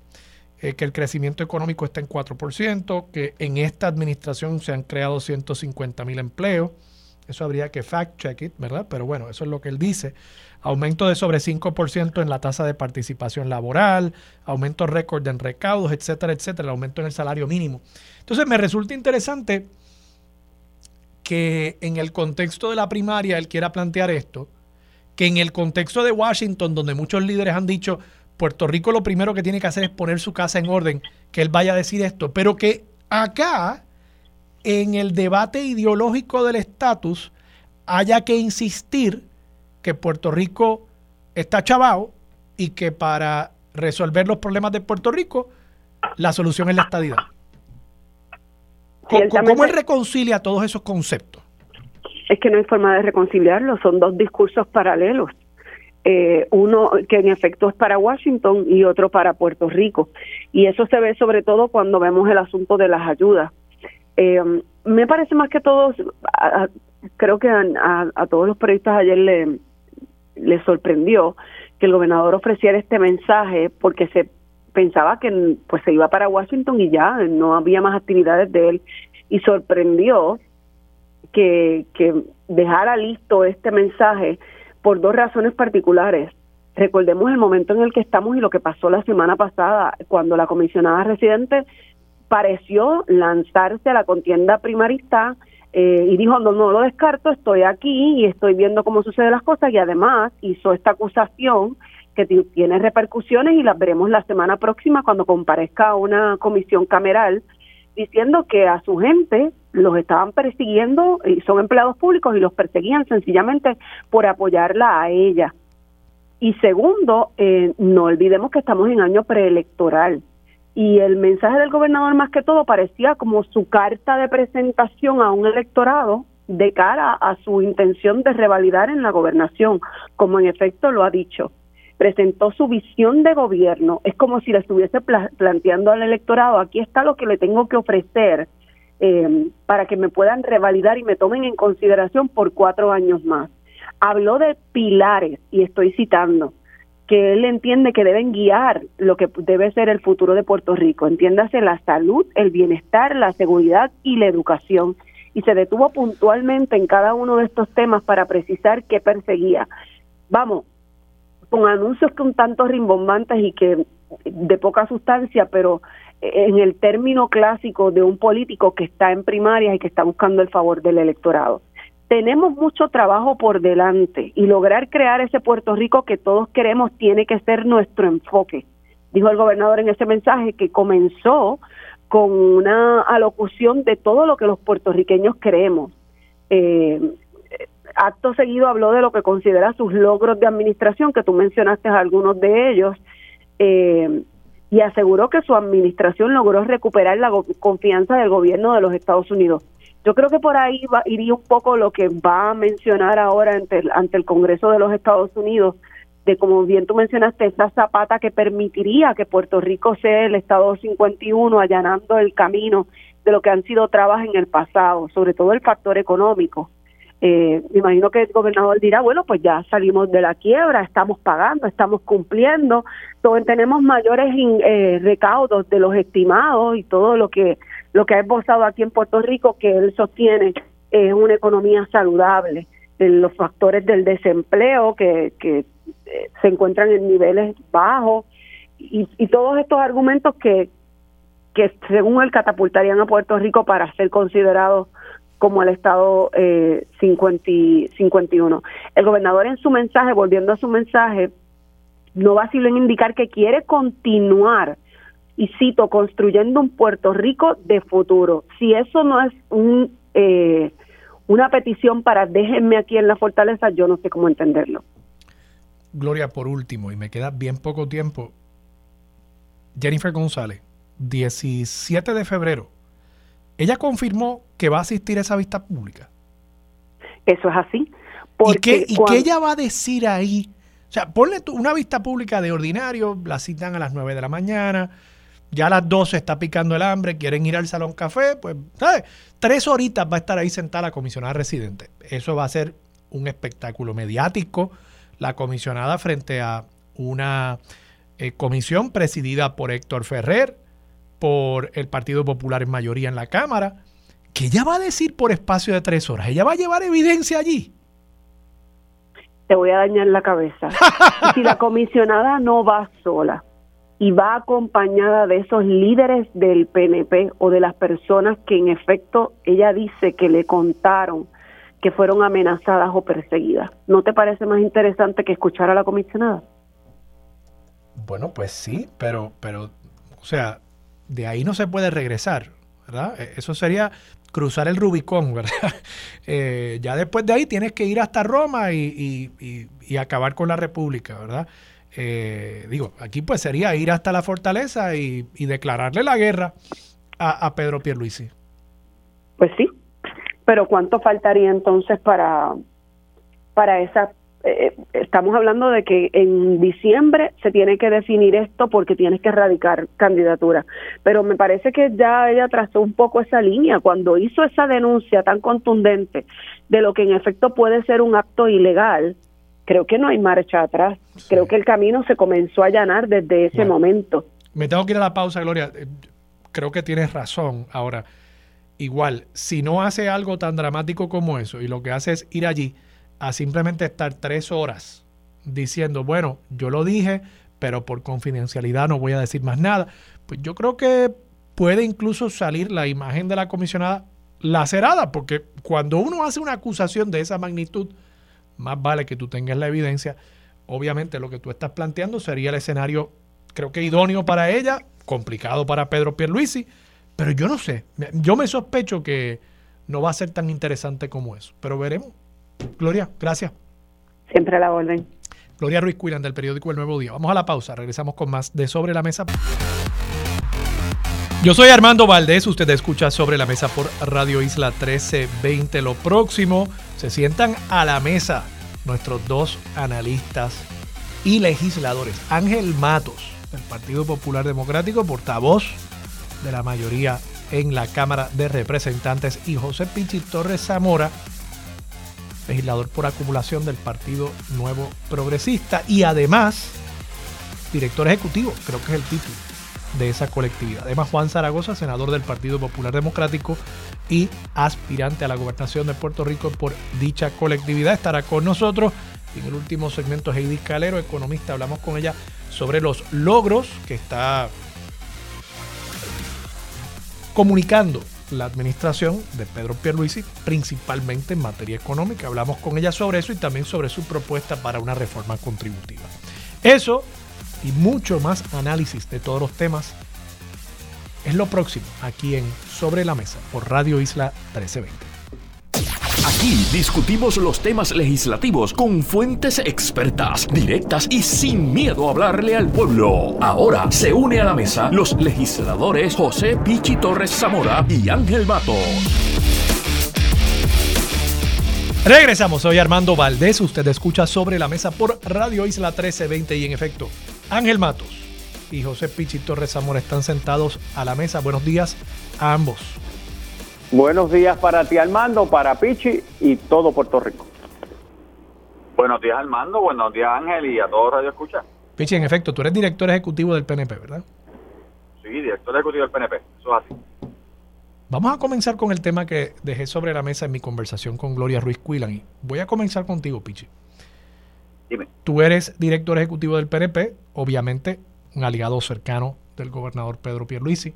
eh, que el crecimiento económico está en 4%, que en esta administración se han creado 150 mil empleos. Eso habría que fact-check it, ¿verdad? Pero bueno, eso es lo que él dice. Aumento de sobre 5% en la tasa de participación laboral, aumento récord en recaudos, etcétera, etcétera, el aumento en el salario mínimo. Entonces me resulta interesante que en el contexto de la primaria él quiera plantear esto, que en el contexto de Washington, donde muchos líderes han dicho, Puerto Rico lo primero que tiene que hacer es poner su casa en orden, que él vaya a decir esto, pero que acá, en el debate ideológico del estatus, haya que insistir que Puerto Rico está chavado y que para resolver los problemas de Puerto Rico, la solución es la estadidad. ¿Cómo, él reconcilia todos esos conceptos? Es que no hay forma de reconciliarlos, son dos discursos paralelos. Eh, uno que en efecto es para Washington y otro para Puerto Rico. Y eso se ve sobre todo cuando vemos el asunto de las ayudas. Eh, me parece más que todos, creo que a, todos los periodistas ayer le, le sorprendió que el gobernador ofreciera este mensaje porque se pensaba que pues se iba para Washington y ya no había más actividades de él y sorprendió que, que dejara listo este mensaje por dos razones particulares. Recordemos el momento en el que estamos y lo que pasó la semana pasada, cuando la comisionada residente pareció lanzarse a la contienda primarista eh, y dijo, no, no lo descarto, estoy aquí y estoy viendo cómo suceden las cosas y además hizo esta acusación que tiene repercusiones y las veremos la semana próxima cuando comparezca una comisión cameral diciendo que a su gente los estaban persiguiendo y son empleados públicos y los perseguían sencillamente por apoyarla a ella. Y segundo, eh, no olvidemos que estamos en año preelectoral y el mensaje del gobernador más que todo parecía como su carta de presentación a un electorado de cara a su intención de revalidar en la gobernación, como en efecto lo ha dicho. Presentó su visión de gobierno, es como si le estuviese planteando al electorado, aquí está lo que le tengo que ofrecer eh, para que me puedan revalidar y me tomen en consideración por cuatro años más. Habló de pilares, y estoy citando, que él entiende que deben guiar lo que debe ser el futuro de Puerto Rico. Entiéndase la salud, el bienestar, la seguridad y la educación. Y se detuvo puntualmente en cada uno de estos temas para precisar qué perseguía. Vamos, con anuncios que un tanto rimbombantes y que de poca sustancia, pero en el término clásico de un político que está en primaria y que está buscando el favor del electorado. Tenemos mucho trabajo por delante y lograr crear ese Puerto Rico que todos queremos tiene que ser nuestro enfoque. Dijo el gobernador en ese mensaje que comenzó con una alocución de todo lo que los puertorriqueños creemos. Eh, acto seguido habló de lo que considera sus logros de administración, que tú mencionaste algunos de ellos, eh, y aseguró que su administración logró recuperar la confianza del gobierno de los Estados Unidos. Yo creo que por ahí va, iría un poco lo que va a mencionar ahora ante el, ante el Congreso de los Estados Unidos, de como bien tú mencionaste, esa zapata que permitiría que Puerto Rico sea el Estado 51, allanando el camino de lo que han sido trabas en el pasado, sobre todo el factor económico. Eh, me imagino que el gobernador dirá, bueno, pues ya salimos de la quiebra, estamos pagando, estamos cumpliendo, tenemos mayores eh, recaudos de los estimados y todo lo que lo que ha esbozado aquí en Puerto Rico, que él sostiene es una economía saludable. Los factores del desempleo que, que eh, se encuentran en niveles bajos y, y todos estos argumentos que, que según él catapultarían a Puerto Rico para ser considerados como el Estado eh, 51. El gobernador en su mensaje, volviendo a su mensaje, no vaciló en indicar que quiere continuar, y cito, construyendo un Puerto Rico de futuro. Si eso no es un, eh, una petición para déjenme aquí en la fortaleza, yo no sé cómo entenderlo. Gloria, por último, y me queda bien poco tiempo, Jennifer González, 17 de febrero, ella confirmó que va a asistir a esa vista pública. Eso es así. ¿Y, qué, ella va a decir ahí? O sea, ponle una vista pública de ordinario, la citan a las 9 de la mañana, ya a las 12 está picando el hambre, quieren ir al salón café, pues, ¿sabes? Tres horitas va a estar ahí sentada la comisionada residente. Eso va a ser un espectáculo mediático. La comisionada frente a una eh, comisión presidida por Héctor Ferrer, por el Partido Popular en mayoría en la Cámara, que ella va a decir por espacio de tres horas. Ella va a llevar evidencia allí. Te voy a dañar la cabeza. (laughs) si la comisionada no va sola y va acompañada de esos líderes del PNP o de las personas que en efecto ella dice que le contaron que fueron amenazadas o perseguidas, ¿no te parece más interesante que escuchar a la comisionada? Bueno, pues sí, pero, pero, o sea, de ahí no se puede regresar, ¿verdad? E, eso sería cruzar el Rubicón, (laughs) ¿verdad? Eh, ya después de ahí tienes que ir hasta Roma y, acabar con la República, ¿verdad? Eh, digo, aquí pues sería ir hasta la fortaleza y, declararle la guerra a, a Pedro Pierluisi. Pues sí, pero ¿cuánto faltaría entonces para, para esa eh, estamos hablando de que en diciembre se tiene que definir esto porque tienes que erradicar candidatura. Pero me parece que ya ella trazó un poco esa línea cuando hizo esa denuncia tan contundente de lo que en efecto puede ser un acto ilegal. Creo que no hay marcha atrás. Creo que el camino se comenzó a allanar desde ese momento. Me tengo que ir a la pausa, Gloria. Eh, creo que tienes razón. Ahora, igual, si no hace algo tan dramático como eso y lo que hace es ir allí, a simplemente estar tres horas diciendo, bueno, yo lo dije, pero por confidencialidad no voy a decir más nada, pues yo creo que puede incluso salir la imagen de la comisionada lacerada, porque cuando uno hace una acusación de esa magnitud, más vale que tú tengas la evidencia. Obviamente lo que tú estás planteando sería el escenario, creo que idóneo para ella, complicado para Pedro Pierluisi, pero yo no sé, yo me sospecho que no va a ser tan interesante como eso, pero veremos. Gloria, gracias. Siempre a la orden. Gloria Ruiz Cuilan del periódico El Nuevo Día. Vamos a la pausa, regresamos con más de Sobre la Mesa. Yo soy Armando Valdés, usted escucha Sobre la Mesa por Radio Isla 1320. Lo próximo, se sientan a la mesa nuestros dos analistas y legisladores. Ángel Matos, del Partido Popular Democrático, portavoz de la mayoría en la Cámara de Representantes, y José Pichi Torres Zamora, legislador por acumulación del Partido Nuevo Progresista y además director ejecutivo, creo que es el título de esa colectividad. Además, Juan Zaragoza, senador del Partido Popular Democrático y aspirante a la gobernación de Puerto Rico por dicha colectividad, estará con nosotros. En el último segmento, Heidi Calero, economista, hablamos con ella sobre los logros que está comunicando la administración de Pedro Pierluisi, principalmente en materia económica. Hablamos con ella sobre eso y también sobre su propuesta para una reforma contributiva. Eso y mucho más análisis de todos los temas es lo próximo aquí en Sobre la Mesa por Radio Isla 1320. Aquí discutimos los temas legislativos con fuentes expertas, directas y sin miedo a hablarle al pueblo. Ahora se une a la mesa los legisladores José Pichi Torres Zamora y Ángel Mato. Regresamos, soy Armando Valdés, usted escucha sobre la mesa por Radio Isla 1320 y en efecto, Ángel Matos y José Pichi Torres Zamora están sentados a la mesa. Buenos días a ambos. Buenos días para ti, Armando, para Pichi y todo Puerto Rico. Buenos días, Armando. Buenos días, Ángel, y a todos Radio Escucha. Pichi, en efecto, tú eres director ejecutivo del PNP, ¿verdad? Sí, director ejecutivo del PNP. Eso es así. Vamos a comenzar con el tema que dejé sobre la mesa en mi conversación con Gloria Ruiz Cuilan. Y voy a comenzar contigo, Pichi. Dime. Tú eres director ejecutivo del PNP, obviamente un aliado cercano del gobernador Pedro Pierluisi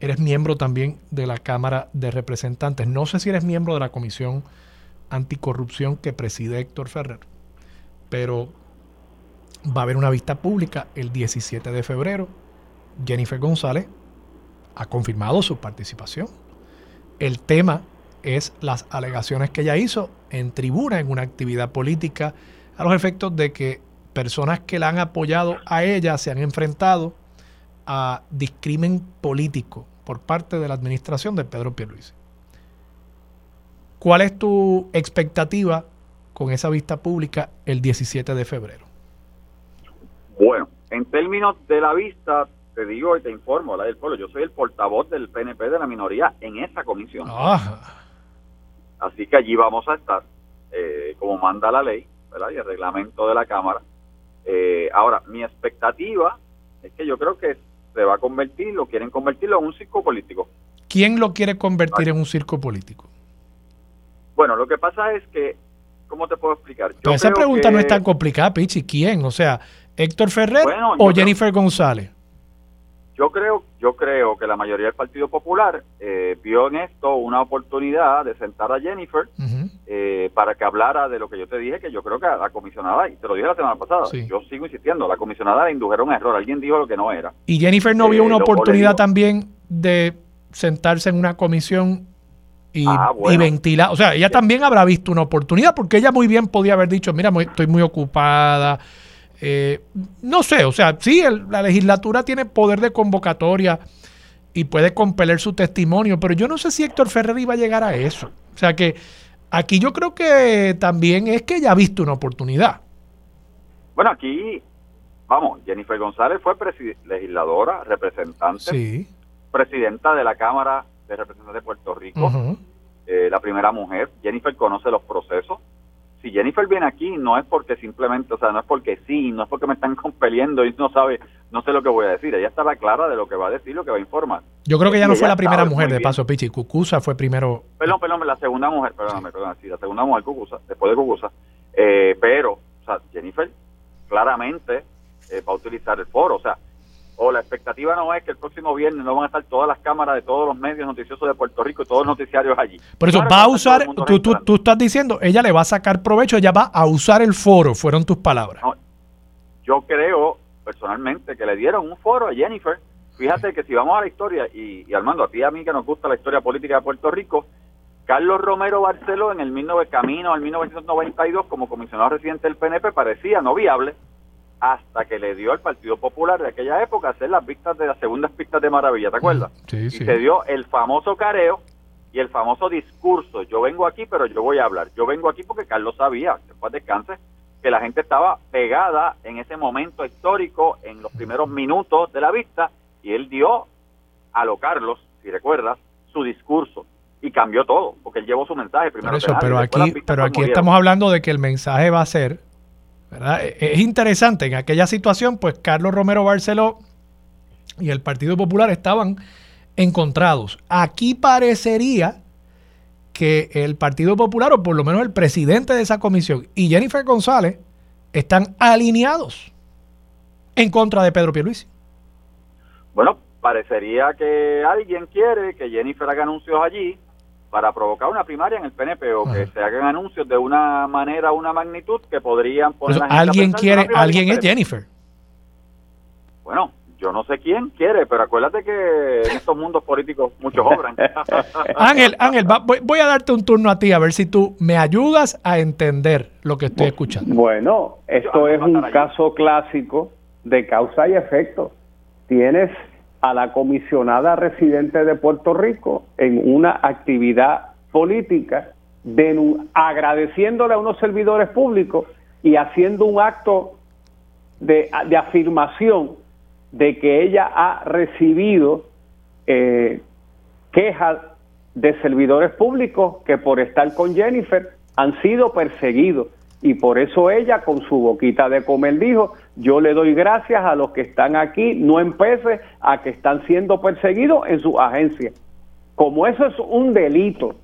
eres miembro también de la Cámara de Representantes. No sé si eres miembro de la Comisión Anticorrupción que preside Héctor Ferrer, pero va a haber una vista pública el 17 de febrero. Jennifer González ha confirmado su participación. El tema es las alegaciones que ella hizo en tribuna en una actividad política a los efectos de que personas que la han apoyado a ella se han enfrentado a discrimen político por parte de la administración de Pedro Pierluisi. ¿Cuál es tu expectativa con esa vista pública el 17 de febrero? Bueno, en términos de la vista, te digo y te informo, la del pueblo, yo soy el portavoz del PNP de la minoría en esa comisión. Ah. Así que allí vamos a estar, eh, como manda la ley ¿verdad? y el reglamento de la Cámara. Eh, ahora, mi expectativa es que yo creo que se va a convertir, lo quieren convertirlo en un circo político. ¿Quién lo quiere convertir en un circo político? Bueno, lo que pasa es que, ¿cómo te puedo explicar? Yo esa pregunta no es tan complicada, Pichi. ¿Quién? O sea, ¿Héctor Ferrer o Jennifer González? Yo creo, yo creo que la mayoría del Partido Popular eh, vio en esto una oportunidad de sentar a Jennifer eh, para que hablara de lo que yo te dije, que yo creo que a la comisionada, y te lo dije la semana pasada, yo sigo insistiendo, la comisionada le indujeron un error, alguien dijo lo que no era. ¿Y Jennifer no vio eh, una oportunidad también de sentarse en una comisión y, ah, y, ventilar. O sea, ella también habrá visto una oportunidad porque ella muy bien podía haber dicho, mira, estoy muy ocupada, eh, no sé, o sea, sí, la legislatura tiene poder de convocatoria y puede compeler su testimonio, pero yo no sé si Héctor Ferrer iba a llegar a eso. O sea que aquí yo creo que también es que ella ha visto una oportunidad. Bueno, aquí, vamos, Jennifer González fue legisladora, representante, presidenta de la Cámara de Representantes de Puerto Rico, eh, la primera mujer. Jennifer conoce los procesos si Jennifer viene aquí no es porque simplemente, o sea, no es porque sí, no es porque me están (laughs) compeliendo y no sabe, no sé lo que voy a decir. Ella estaba clara de lo que va a decir, lo que va a informar. Yo creo que ella no fue la primera mujer, de paso, Pichi. Cucusa fue primero. Perdón, perdón, la segunda mujer, perdóname, perdón, sí, la segunda mujer Cucusa, después de Cucusa. Eh, pero, o sea, Jennifer claramente eh, va a utilizar el foro, o sea, o la expectativa no es que el próximo viernes no van a estar todas las cámaras de todos los medios noticiosos de Puerto Rico y todos los noticiarios allí. Por eso va a usar, tú, tú, tú, estás diciendo, ella le va a sacar provecho, ella va a usar el foro, fueron tus palabras. yo creo personalmente que le dieron un foro a Jennifer. Fíjate que si vamos a la historia, y, y Armando, a ti y a mí que nos gusta la historia política de Puerto Rico, Carlos Romero Barceló en el 19, camino al 1992 como comisionado residente del PNP parecía no viable hasta que le dio al Partido Popular de aquella época hacer las vistas de las segundas pistas de Maravilla, ¿te acuerdas? Sí, y se dio el famoso careo y el famoso discurso, yo vengo aquí pero yo voy a hablar, yo vengo aquí porque Carlos sabía, después descanse, que la gente estaba pegada en ese momento histórico, en los primeros minutos de la vista, y él dio a lo Carlos, si recuerdas, su discurso. Y cambió todo, porque él llevó su mensaje primero. pero aquí, pero aquí estamos hablando de que el mensaje va a ser e, es interesante, en aquella situación, pues Carlos Romero Barceló y el Partido Popular estaban encontrados. Aquí parecería que el Partido Popular, o por lo menos el presidente de esa comisión, y Jennifer González, están alineados en contra de Pedro Pierluisi. Bueno, parecería que alguien quiere que Jennifer haga anuncios allí para provocar una primaria en el PNP o que se hagan anuncios de una manera, una magnitud que podrían poner... alguien quiere, alguien es Jennifer. Bueno, yo no sé quién quiere, pero acuérdate que en estos mundos políticos muchos obran. (laughs) Ángel, Ángel, voy, a darte un turno a ti a ver si tú me ayudas a entender lo que estoy escuchando. Bueno, esto es un caso clásico de causa y efecto. Tienes a la comisionada residente de Puerto Rico en una actividad política, agradeciéndole a unos servidores públicos y haciendo un acto de, afirmación de que ella ha recibido eh, quejas de servidores públicos que por estar con Jennifer han sido perseguidos. Y por eso ella con su boquita de comer dijo, yo le doy gracias a los que están aquí, no empece a que están siendo perseguidos en su agencia. Como eso es un delito,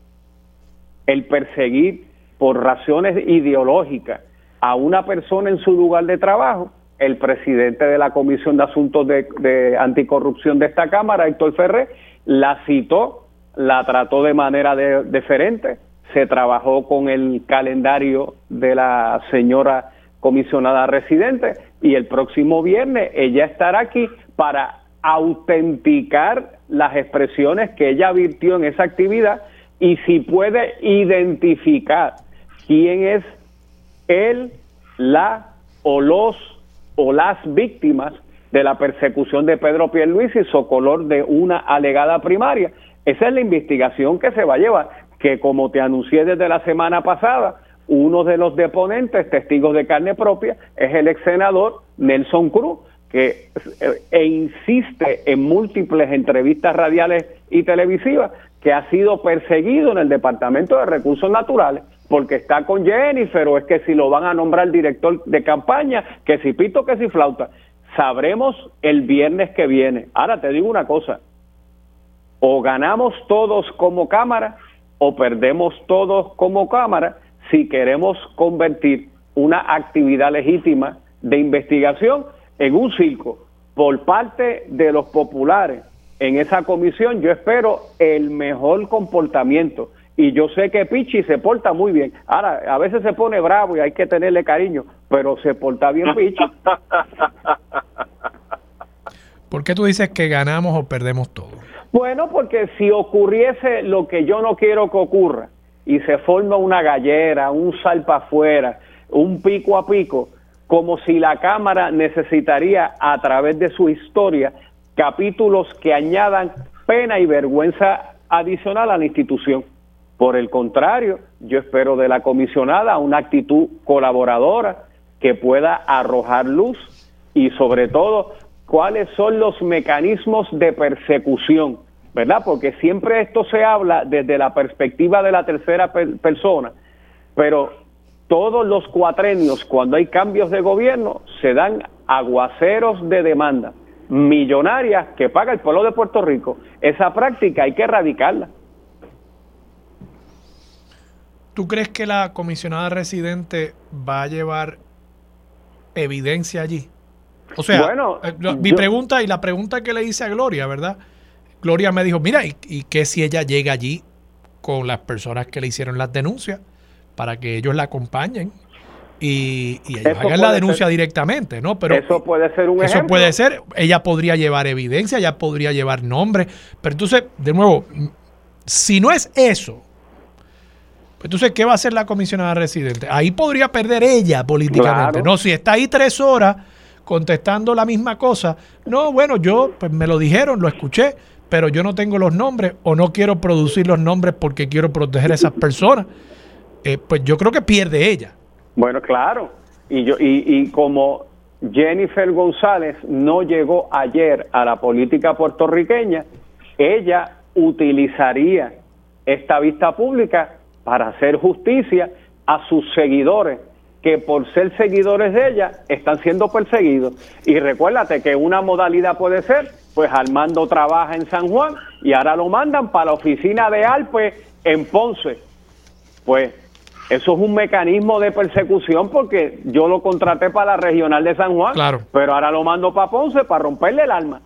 el perseguir por razones ideológicas a una persona en su lugar de trabajo, el presidente de la Comisión de Asuntos de, Anticorrupción de esta Cámara, Héctor Ferrer, la citó, la trató de manera diferente, se trabajó con el calendario de la señora comisionada residente y el próximo viernes ella estará aquí para autenticar las expresiones que ella virtió en esa actividad y si puede identificar quién es él, la o los o las víctimas de la persecución de Pedro Pierluisi socolor de una alegada primaria. Esa es la investigación que se va a llevar, que como te anuncié desde la semana pasada, uno de los deponentes, testigos de carne propia, es el ex senador Nelson Cruz, que e insiste en múltiples entrevistas radiales y televisivas que ha sido perseguido en el Departamento de Recursos Naturales porque está con Jennifer o es que si lo van a nombrar director de campaña, que si pito, que si flauta. Sabremos el viernes que viene. Ahora te digo una cosa, o ganamos todos como Cámara o perdemos todos como Cámara si queremos convertir una actividad legítima de investigación en un circo por parte de los populares en esa comisión. Yo espero el mejor comportamiento y yo sé que Pichi se porta muy bien. Ahora, a veces se pone bravo y hay que tenerle cariño, pero se porta bien Pichi. (laughs) ¿Por qué tú dices que ganamos o perdemos todo? Bueno, porque si ocurriese lo que yo no quiero que ocurra y se forma una gallera, un salpa afuera, un pico a pico, como si la Cámara necesitaría a través de su historia capítulos que añadan pena y vergüenza adicional a la institución. Por el contrario, yo espero de la comisionada una actitud colaboradora que pueda arrojar luz y sobre todo cuáles son los mecanismos de persecución, ¿verdad? Porque siempre esto se habla desde la perspectiva de la tercera persona, pero todos los cuatrenios, cuando hay cambios de gobierno, se dan aguaceros de demanda millonarias que paga el pueblo de Puerto Rico. Esa práctica hay que erradicarla. ¿Tú crees que la comisionada residente va a llevar evidencia allí? O sea, bueno, eh, mi pregunta y la pregunta que le hice a Gloria, ¿verdad? Gloria me dijo, mira, ¿y, ¿y qué si ella llega allí con las personas que le hicieron las denuncias para que ellos la acompañen y, y ellos hagan la denuncia directamente, ¿no? Pero eso puede ser un eso puede ser, ella podría llevar evidencia, ella podría llevar nombre, pero entonces, de nuevo, si no es eso, entonces, ¿qué va a hacer la comisionada residente? Ahí podría perder ella políticamente. No, si está ahí tres horas contestando la misma cosa, no, bueno, yo, pues me lo dijeron, lo escuché, pero yo no tengo los nombres o no quiero producir los nombres porque quiero proteger a esas (laughs) personas. Eh, pues yo creo que pierde ella. Bueno, claro. Y, yo, y, y como Jennifer González no llegó ayer a la política puertorriqueña, ella utilizaría esta vista pública para hacer justicia a sus seguidores, que por ser seguidores de ella están siendo perseguidos. Y recuérdate que una modalidad puede ser, pues Armando trabaja en San Juan y ahora lo mandan para la oficina de Alpe en Ponce. Pues eso es un mecanismo de persecución porque yo lo contraté para la regional de San Juan, pero ahora lo mando para Ponce para romperle el alma.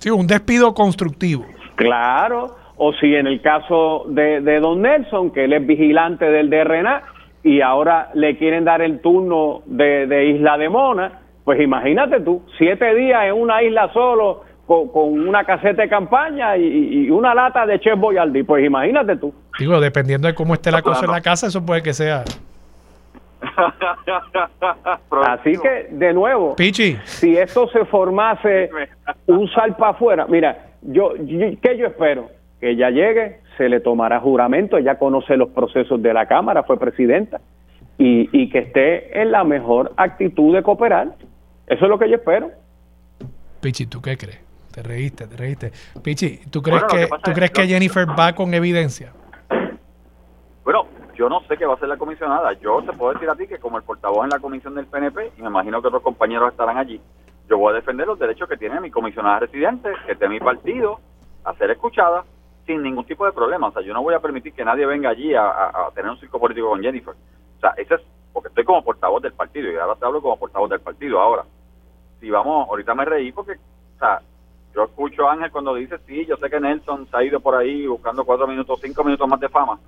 Sí, un despido constructivo. Claro, o si en el caso de, Don Nelson, que él es vigilante del DRNA y ahora le quieren dar el turno de, Isla de Mona, pues imagínate tú, siete días en una isla solo con, una caseta de campaña y, una lata de Chef Boyardee, pues imagínate tú. Digo, dependiendo de cómo esté la cosa en la casa, eso puede que sea (laughs) Así que, de nuevo, Pichi. si esto se formase un salpa afuera, mira, yo, ¿qué yo espero? Que ella llegue, se le tomará juramento, ella conoce los procesos de la Cámara, fue presidenta, y, y que esté en la mejor actitud de cooperar. Eso es lo que yo espero. Pichi, ¿tú qué crees? Te reíste, te reíste. Pichi, ¿tú crees que, ¿tú crees que Jennifer va con evidencia? Bueno, yo no sé qué va a hacer la comisionada. Yo te puedo decir a ti que como el portavoz en la comisión del PNP, y me imagino que otros compañeros estarán allí, yo voy a defender los derechos que tiene mi comisionada residente, que es de mi partido, a ser escuchada sin ningún tipo de problema. O sea, yo no voy a permitir que nadie venga allí a, tener un circo político con Jennifer. O sea, ese es porque estoy como portavoz del partido y ahora te hablo como portavoz del partido. Ahora, si vamos, ahorita me reí porque, o sea, yo escucho a Ángel cuando dice, sí, yo sé que Nelson se ha ido por ahí buscando cuatro minutos, cinco minutos más de fama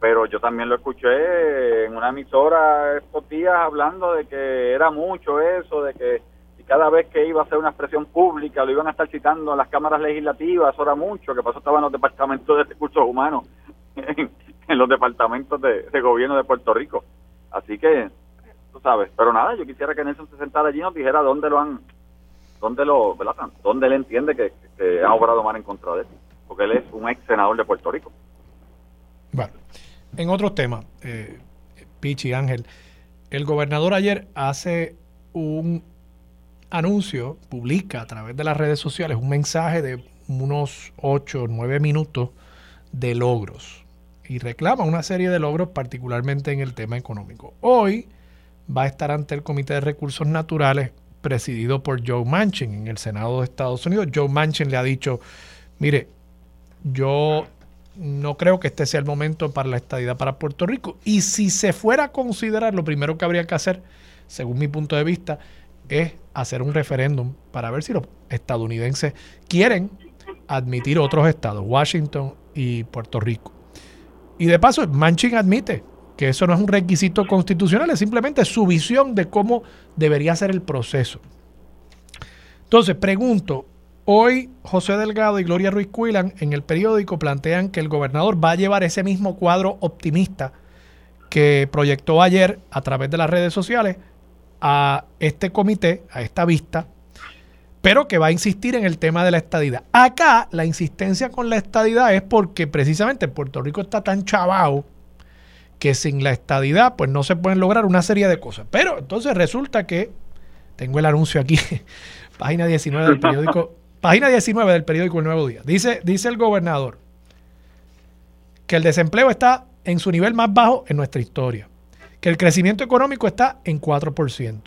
pero yo también lo escuché en una emisora estos días hablando de que era mucho eso, de que cada vez que iba a hacer una expresión pública lo iban a estar citando en las cámaras legislativas, eso era mucho, que pasó estaba en los departamentos de recursos humanos, (laughs) en, los departamentos de, gobierno de Puerto Rico. Así que, tú sabes, pero nada, yo quisiera que Nelson se sentara allí y nos dijera dónde lo han, dónde lo, ¿verdad? Dónde él entiende que, han obrado mal en contra de él, porque él es un ex senador de Puerto Rico. Bueno, en otros temas, eh, Pichi Ángel, el gobernador ayer hace un anuncio, publica a través de las redes sociales un mensaje de unos 8 o 9 minutos de logros y reclama una serie de logros particularmente en el tema económico. Hoy va a estar ante el Comité de Recursos Naturales presidido por Joe Manchin en el Senado de Estados Unidos. Joe Manchin le ha dicho, mire, yo no creo que este sea el momento para la estadidad para Puerto Rico. Y si se fuera a considerar, lo primero que habría que hacer, según mi punto de vista, es hacer un referéndum para ver si los estadounidenses quieren admitir otros estados, Washington y Puerto Rico. Y de paso, Manchin admite que eso no es un requisito constitucional, es simplemente su visión de cómo debería ser el proceso. Entonces, pregunto, Hoy José Delgado y Gloria Ruiz Cuilan en el periódico plantean que el gobernador va a llevar ese mismo cuadro optimista que proyectó ayer a través de las redes sociales a este comité, a esta vista, pero que va a insistir en el tema de la estadidad. Acá la insistencia con la estadidad es porque precisamente Puerto Rico está tan chavado que sin la estadidad pues no se pueden lograr una serie de cosas. Pero entonces resulta que, tengo el anuncio aquí, (laughs) página 19 del periódico (laughs) Página 19 del periódico El Nuevo Día. Dice, dice el gobernador que el desempleo está en su nivel más bajo en nuestra historia, el crecimiento económico está en 4%,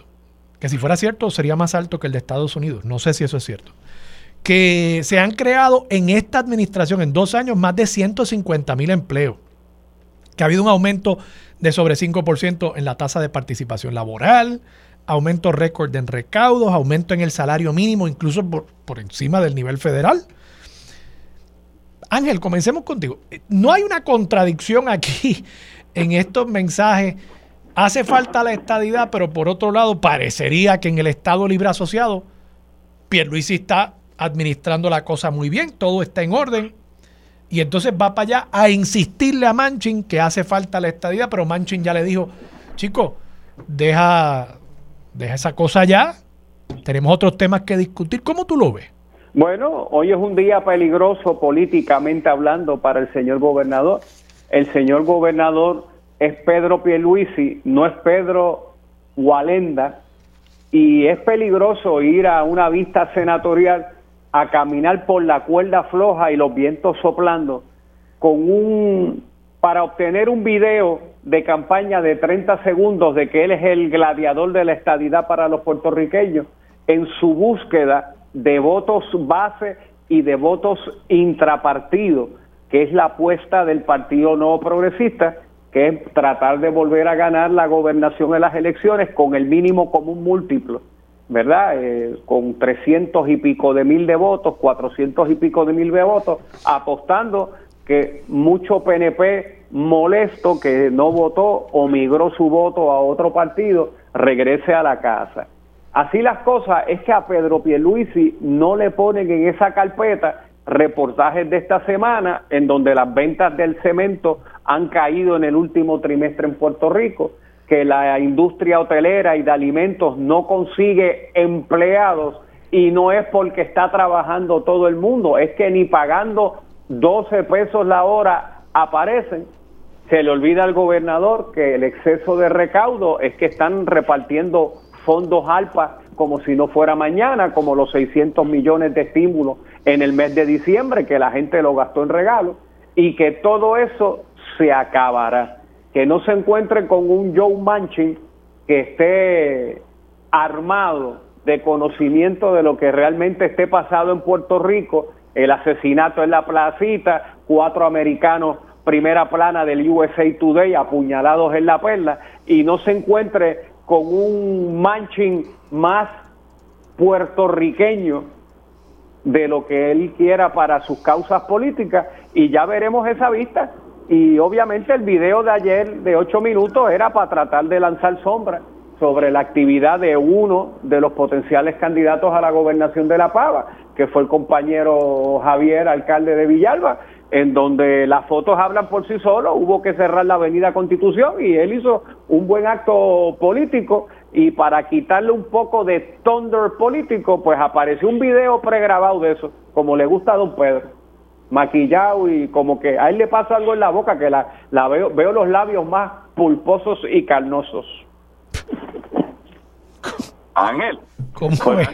que si fuera cierto sería más alto que el de Estados Unidos, no sé si eso es cierto, que se han creado en esta administración en dos años más de 150 mil empleos, que ha habido un aumento de sobre 5% en la tasa de participación laboral, aumento récord en recaudos, aumento en el salario mínimo, incluso por, encima del nivel federal. Ángel, comencemos contigo. No hay una contradicción aquí (laughs) en estos mensajes. Hace falta la estadidad, pero por otro lado, parecería que en el Estado Libre Asociado, Pierluisi está administrando la cosa muy bien, todo está en orden. Y entonces va para allá a insistirle a Manchin que hace falta la estadidad, pero Manchin ya le dijo, chico, deja, deja esa cosa ya. Tenemos otros temas que discutir. ¿Cómo tú lo ves? Bueno, hoy es un día peligroso políticamente hablando para el señor gobernador. El señor gobernador es Pedro Pierluisi, no es Pedro Walenda, y es peligroso ir a una vista senatorial a caminar por la cuerda floja y los vientos soplando con un para obtener un video de campaña de 30 segundos de que él es el gladiador de la estadidad para los puertorriqueños en su búsqueda de votos base y de votos intrapartido, que es la apuesta del Partido Nuevo Progresista, que es tratar de volver a ganar la gobernación en las elecciones con el mínimo común múltiplo ¿verdad? Eh, con 300 y pico de mil de votos, 400 y pico de mil de votos, apostando que mucho PNP molesto que no votó o migró su voto a otro partido, regrese a la casa. Así las cosas es que a Pedro Pierluisi no le ponen en esa carpeta reportajes de esta semana en donde las ventas del cemento han caído en el último trimestre en Puerto Rico, que la industria hotelera y de alimentos no consigue empleados y no es porque está trabajando todo el mundo, es que ni pagando 12 pesos la hora aparecen. Se le olvida al gobernador que el exceso de recaudo es que están repartiendo fondos ALPA como si no fuera mañana, como los 600 millones de estímulos en el mes de diciembre, que la gente lo gastó en regalos, y que todo eso se acabará. Que no se encuentre con un Joe Manchin que esté armado de conocimiento de lo que realmente esté pasado en Puerto Rico, el asesinato en la placita, cuatro americanos primera plana del USA Today apuñalados en la perla, y no se encuentre con un Manchin más puertorriqueño de lo que él quiera para sus causas políticas y ya veremos esa vista. Y obviamente el video de ayer de ocho minutos era para tratar de lanzar sombra sobre la actividad de uno de los potenciales candidatos a la gobernación de La Pava, que fue el compañero Javier, alcalde de Villalba, en donde las fotos hablan por sí solos, hubo que cerrar la avenida Constitución y él hizo un buen acto político. Y para quitarle un poco de thunder político, pues apareció un video pregrabado de eso, como le gusta a don Pedro, maquillado y como que a él le pasa algo en la boca, que la, la veo, veo los labios más pulposos y carnosos. Ángel. ¿Cómo pues,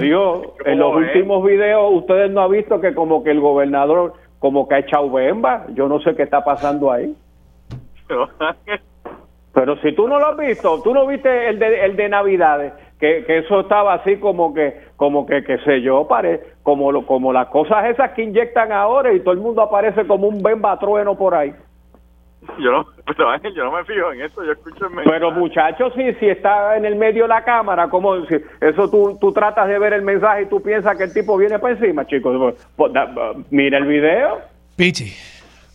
Dios, en los últimos videos ustedes no han visto que como que el gobernador como que ha echado bemba, yo no sé qué está pasando ahí. (laughs) Pero si tú no lo has visto, tú no viste el de, el de Navidades, que, que eso estaba así como que, como que, qué sé yo, pare, como, lo, como las cosas esas que inyectan ahora y todo el mundo aparece como un bemba trueno por ahí. Yo no, (laughs) pero Ángel, yo no me fijo en eso, yo escucho en Pero muchachos, si, si está en el medio de la cámara, como si eso tú, tú tratas de ver el mensaje y tú piensas que el tipo viene para encima, chicos. Pues, pues, mira el video. Pichi.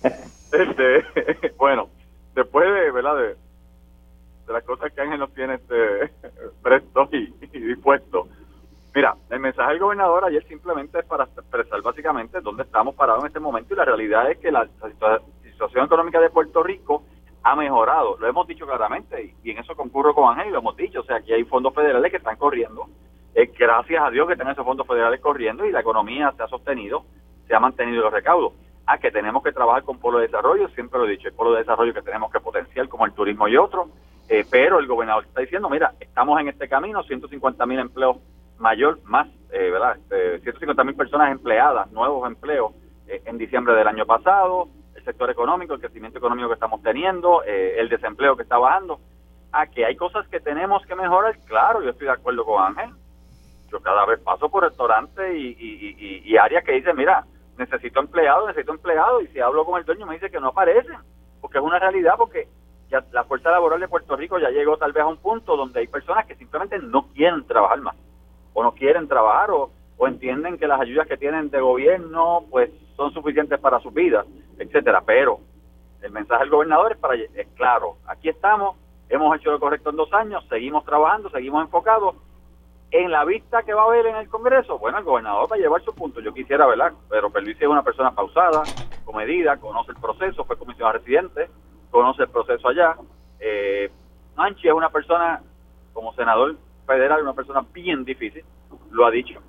Este, (laughs) bueno, después de, ¿verdad? De, de las cosas que Ángel nos tiene este, (laughs) presto y, y dispuesto. Mira, el mensaje del gobernador ayer simplemente es para expresar básicamente dónde estamos parados en este momento y la realidad es que la, situación económica de Puerto Rico ha mejorado, lo hemos dicho claramente y, en eso concurro con Ángel y lo hemos dicho, o sea, aquí hay fondos federales que están corriendo, es gracias a Dios que están esos fondos federales corriendo y la economía se ha sostenido, se ha mantenido los recaudos. Ah, que tenemos que trabajar con polo de desarrollo, siempre lo he dicho, el polo de desarrollo que tenemos que potenciar como el turismo y otros, eh, pero el gobernador está diciendo, mira, estamos en este camino, 150 mil empleos mayor, más, eh, ¿verdad? 150 este, mil personas empleadas, nuevos empleos eh, en diciembre del año pasado, el sector económico, el crecimiento económico que estamos teniendo, el desempleo que está bajando. a que hay cosas que tenemos que mejorar, claro, yo estoy de acuerdo con Ángel. Yo cada vez paso por restaurantes y, y, y, áreas que dicen, mira, necesito empleado, necesito empleado, y si hablo con el dueño me dice que no aparecen, porque es una realidad, porque la fuerza laboral de Puerto Rico ya llegó tal vez a un punto donde hay personas que simplemente no quieren trabajar más o no quieren trabajar o, entienden que las ayudas que tienen de gobierno pues son suficientes para su vida, etcétera, pero el mensaje del gobernador es para es claro, aquí estamos, hemos hecho lo correcto en dos años, seguimos trabajando, seguimos enfocados en la vista que va a haber en el Congreso, bueno, el gobernador va a llevar su punto. Yo quisiera, ¿verdad? Pero Luis es una persona pausada, comedida, conoce el proceso, fue comisionado residente, conoce el proceso allá. Eh, Manchi es una persona, como senador federal, una persona bien difícil, lo ha dicho.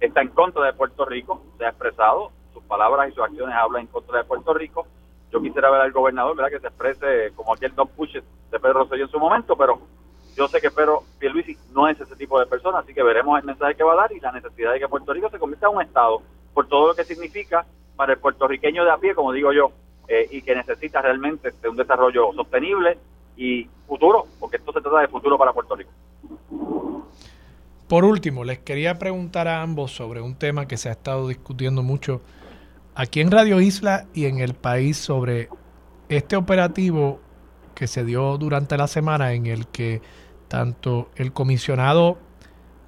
Está en contra de Puerto Rico, se ha expresado, sus palabras y sus acciones hablan en contra de Puerto Rico. Yo quisiera ver al gobernador, ¿verdad?, que se exprese como aquel Don Push de Pedro Rosselló en su momento, pero yo sé que Pedro Pierluisi no es ese tipo de persona, así que veremos el mensaje que va a dar y la necesidad de que Puerto Rico se convierta en un Estado, por todo lo que significa para el puertorriqueño de a pie, como digo yo, eh, y que necesita realmente de un desarrollo sostenible y futuro, porque esto se trata de futuro para Puerto Rico. Por último, les quería preguntar a ambos sobre un tema que se ha estado discutiendo mucho aquí en Radio Isla y en el país sobre este operativo que se dio durante la semana en el que tanto el comisionado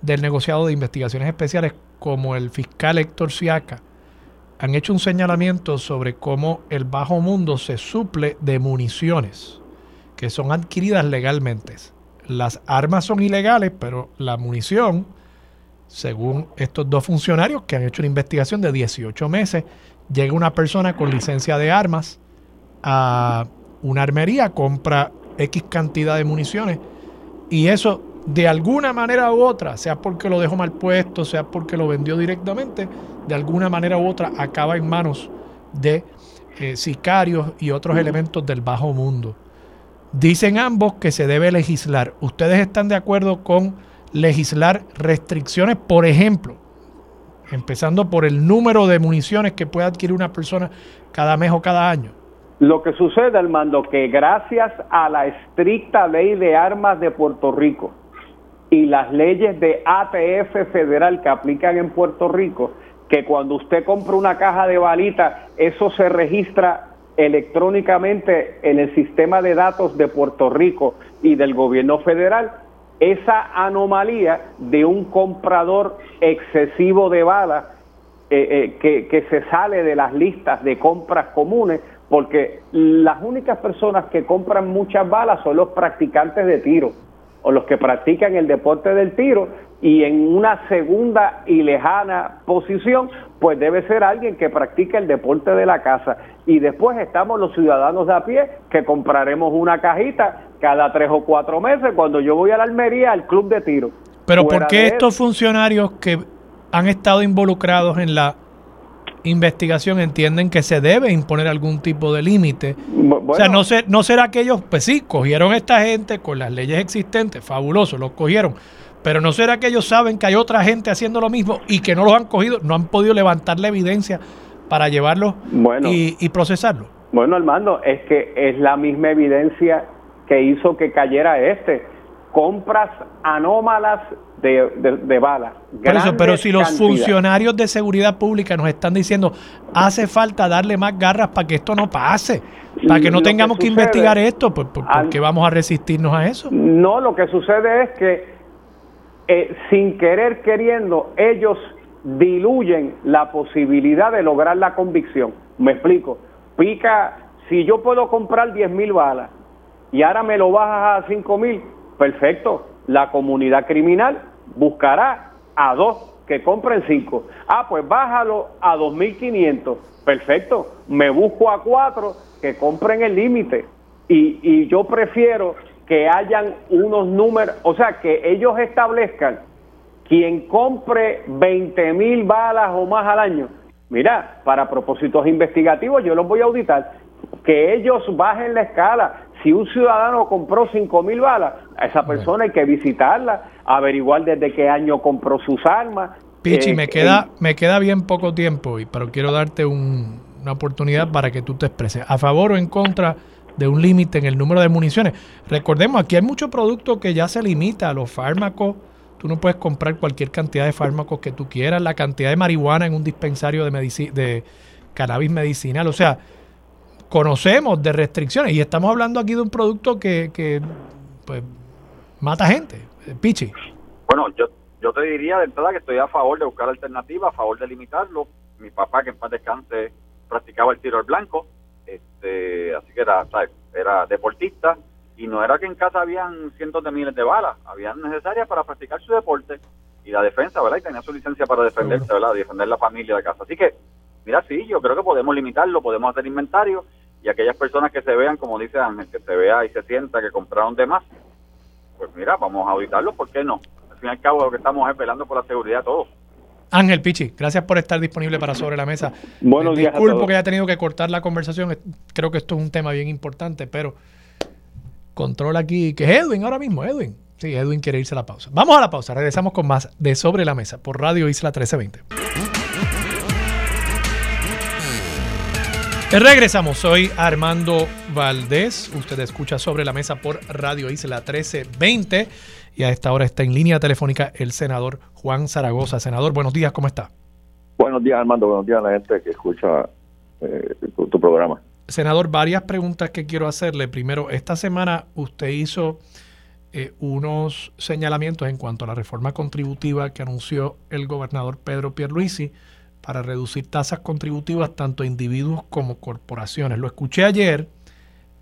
del negociado de investigaciones especiales como el fiscal Héctor Siaca han hecho un señalamiento sobre cómo el bajo mundo se suple de municiones que son adquiridas legalmente. Las armas son ilegales, pero la munición, según estos dos funcionarios que han hecho una investigación de 18 meses, llega una persona con licencia de armas a una armería, compra X cantidad de municiones y eso de alguna manera u otra, sea porque lo dejó mal puesto, sea porque lo vendió directamente, de alguna manera u otra acaba en manos de eh, sicarios y otros elementos del bajo mundo. Dicen ambos que se debe legislar. ¿Ustedes están de acuerdo con legislar restricciones, por ejemplo, empezando por el número de municiones que puede adquirir una persona cada mes o cada año? Lo que sucede, Armando, que gracias a la estricta ley de armas de Puerto Rico y las leyes de ATF federal que aplican en Puerto Rico, que cuando usted compra una caja de balitas, eso se registra electrónicamente en el sistema de datos de Puerto Rico y del gobierno federal, esa anomalía de un comprador excesivo de balas eh, eh, que se sale de las listas de compras comunes, porque las únicas personas que compran muchas balas son los practicantes de tiro o los que practican el deporte del tiro y en una segunda y lejana posición, pues debe ser alguien que practique el deporte de la casa. Y después estamos los ciudadanos de a pie que compraremos una cajita cada tres o cuatro meses cuando yo voy a la Almería al club de tiro. Pero ¿por qué estos funcionarios que han estado involucrados en la investigación entienden que se debe imponer algún tipo de límite. o sea, no, no será que ellos, pues sí, cogieron a esta gente con las leyes existentes, fabuloso, los cogieron, pero no será que ellos saben que hay otra gente haciendo lo mismo y que no los han cogido, no han podido levantar la evidencia para llevarlos y, y procesarlo. Bueno, Armando, es que es la misma evidencia que hizo que cayera este. Compras anómalas de, balas. pero si los funcionarios de seguridad pública nos están diciendo hace falta darle más garras para que esto no pase, para que no tengamos que, investigar esto, pues, pues ¿por, qué vamos a resistirnos a eso? No, lo que sucede es que eh, sin querer queriendo ellos diluyen la posibilidad de lograr la convicción. Me explico. Pica, si yo puedo comprar 10 mil balas y ahora me lo bajas a 5 mil, perfecto. La comunidad criminal buscará a dos que compren cinco. Ah, pues bájalo a 2.500. Perfecto. Me busco a cuatro que compren el límite. Y, yo prefiero que hayan unos números, o sea, que ellos establezcan quien compre 20 mil balas o más al año. Mira, para propósitos investigativos yo los voy a auditar. Que ellos bajen la escala. Si un ciudadano compró 5 mil balas, a esa persona hay que visitarla, averiguar desde qué año compró sus armas. Pichi, eh, me, queda, me queda bien poco tiempo, pero quiero darte una oportunidad para que tú te expreses. ¿A favor o en contra de un límite en el número de municiones? Recordemos, aquí hay muchos productos que ya se limita a los fármacos. Tú no puedes comprar cualquier cantidad de fármacos que tú quieras, la cantidad de marihuana en un dispensario de, de cannabis medicinal. O sea, conocemos de restricciones y estamos hablando aquí de un producto que, que pues, mata gente. Pichi. Bueno, yo, yo te diría de entrada que estoy a favor de buscar alternativas, a favor de limitarlo. Mi papá, que en paz descanse, practicaba el tiro al blanco, este, así que era, era deportista y no era que en casa habían cientos de miles de balas, habían necesarias para practicar su deporte y la defensa, ¿verdad? Y tenía su licencia para defenderse, ¿verdad? Defender la familia de casa. Así que, mira, sí, yo creo que podemos limitarlo, podemos hacer inventario y aquellas personas que se vean, como dice Ángel, que se vea y se sienta que compraron de más, pues mira, vamos a auditarlo, ¿por qué no? Al fin y al cabo lo que estamos es velando por la seguridad de todos. Ángel Pichi, gracias por estar disponible para Sobre la Mesa. Buenos días. Disculpo que haya tenido que cortar la conversación. Creo que esto es un tema bien importante, pero controla aquí, que es Edwin ahora mismo, Edwin. Sí, Edwin quiere irse a la pausa. Vamos a la pausa, regresamos con más de Sobre la Mesa por Radio Isla 1320. Regresamos, soy Armando Valdés. Usted escucha sobre la mesa por Radio Isla 1320 y a esta hora está en línea telefónica el senador Juan Zaragoza. Senador, buenos días, ¿cómo está? Buenos días, Armando. Buenos días a la gente que escucha eh, tu, programa. Senador, varias preguntas que quiero hacerle. Primero, esta semana usted hizo eh, unos señalamientos en cuanto a la reforma contributiva que anunció el gobernador Pedro Pierluisi para reducir tasas contributivas tanto a individuos como corporaciones. Lo escuché ayer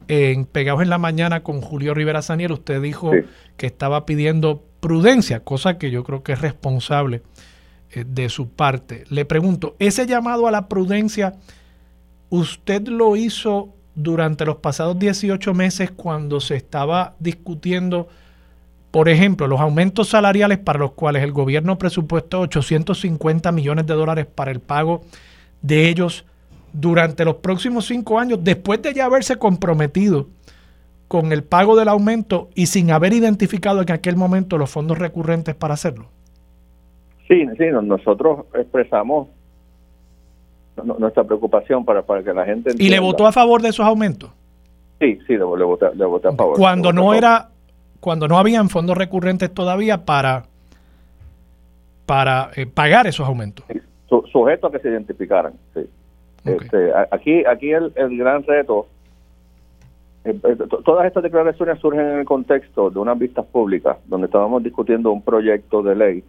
en Pegados en la Mañana con Julio Rivera Saniel. Usted dijo que estaba pidiendo prudencia, cosa que yo creo que es responsable eh, de su parte. Le pregunto, ese llamado a la prudencia, ¿usted lo hizo durante los pasados 18 meses cuando se estaba discutiendo, por ejemplo, los aumentos salariales para los cuales el gobierno presupuestó 850 millones de dólares para el pago de ellos durante los próximos cinco años, después de ya haberse comprometido con el pago del aumento y sin haber identificado en aquel momento los fondos recurrentes para hacerlo? Sí, sí, nosotros expresamos nuestra preocupación para, para que la gente entienda. ¿Y le votó a favor de esos aumentos? Sí, sí, le, voté, a favor. Cuando no era, cuando no habían fondos recurrentes todavía para, para eh, pagar esos aumentos. sujeto a que se identificaran, sí. Este, aquí, aquí el, el gran reto, eh, eh, todas estas declaraciones surgen en el contexto de unas vistas públicas donde estábamos discutiendo un proyecto de ley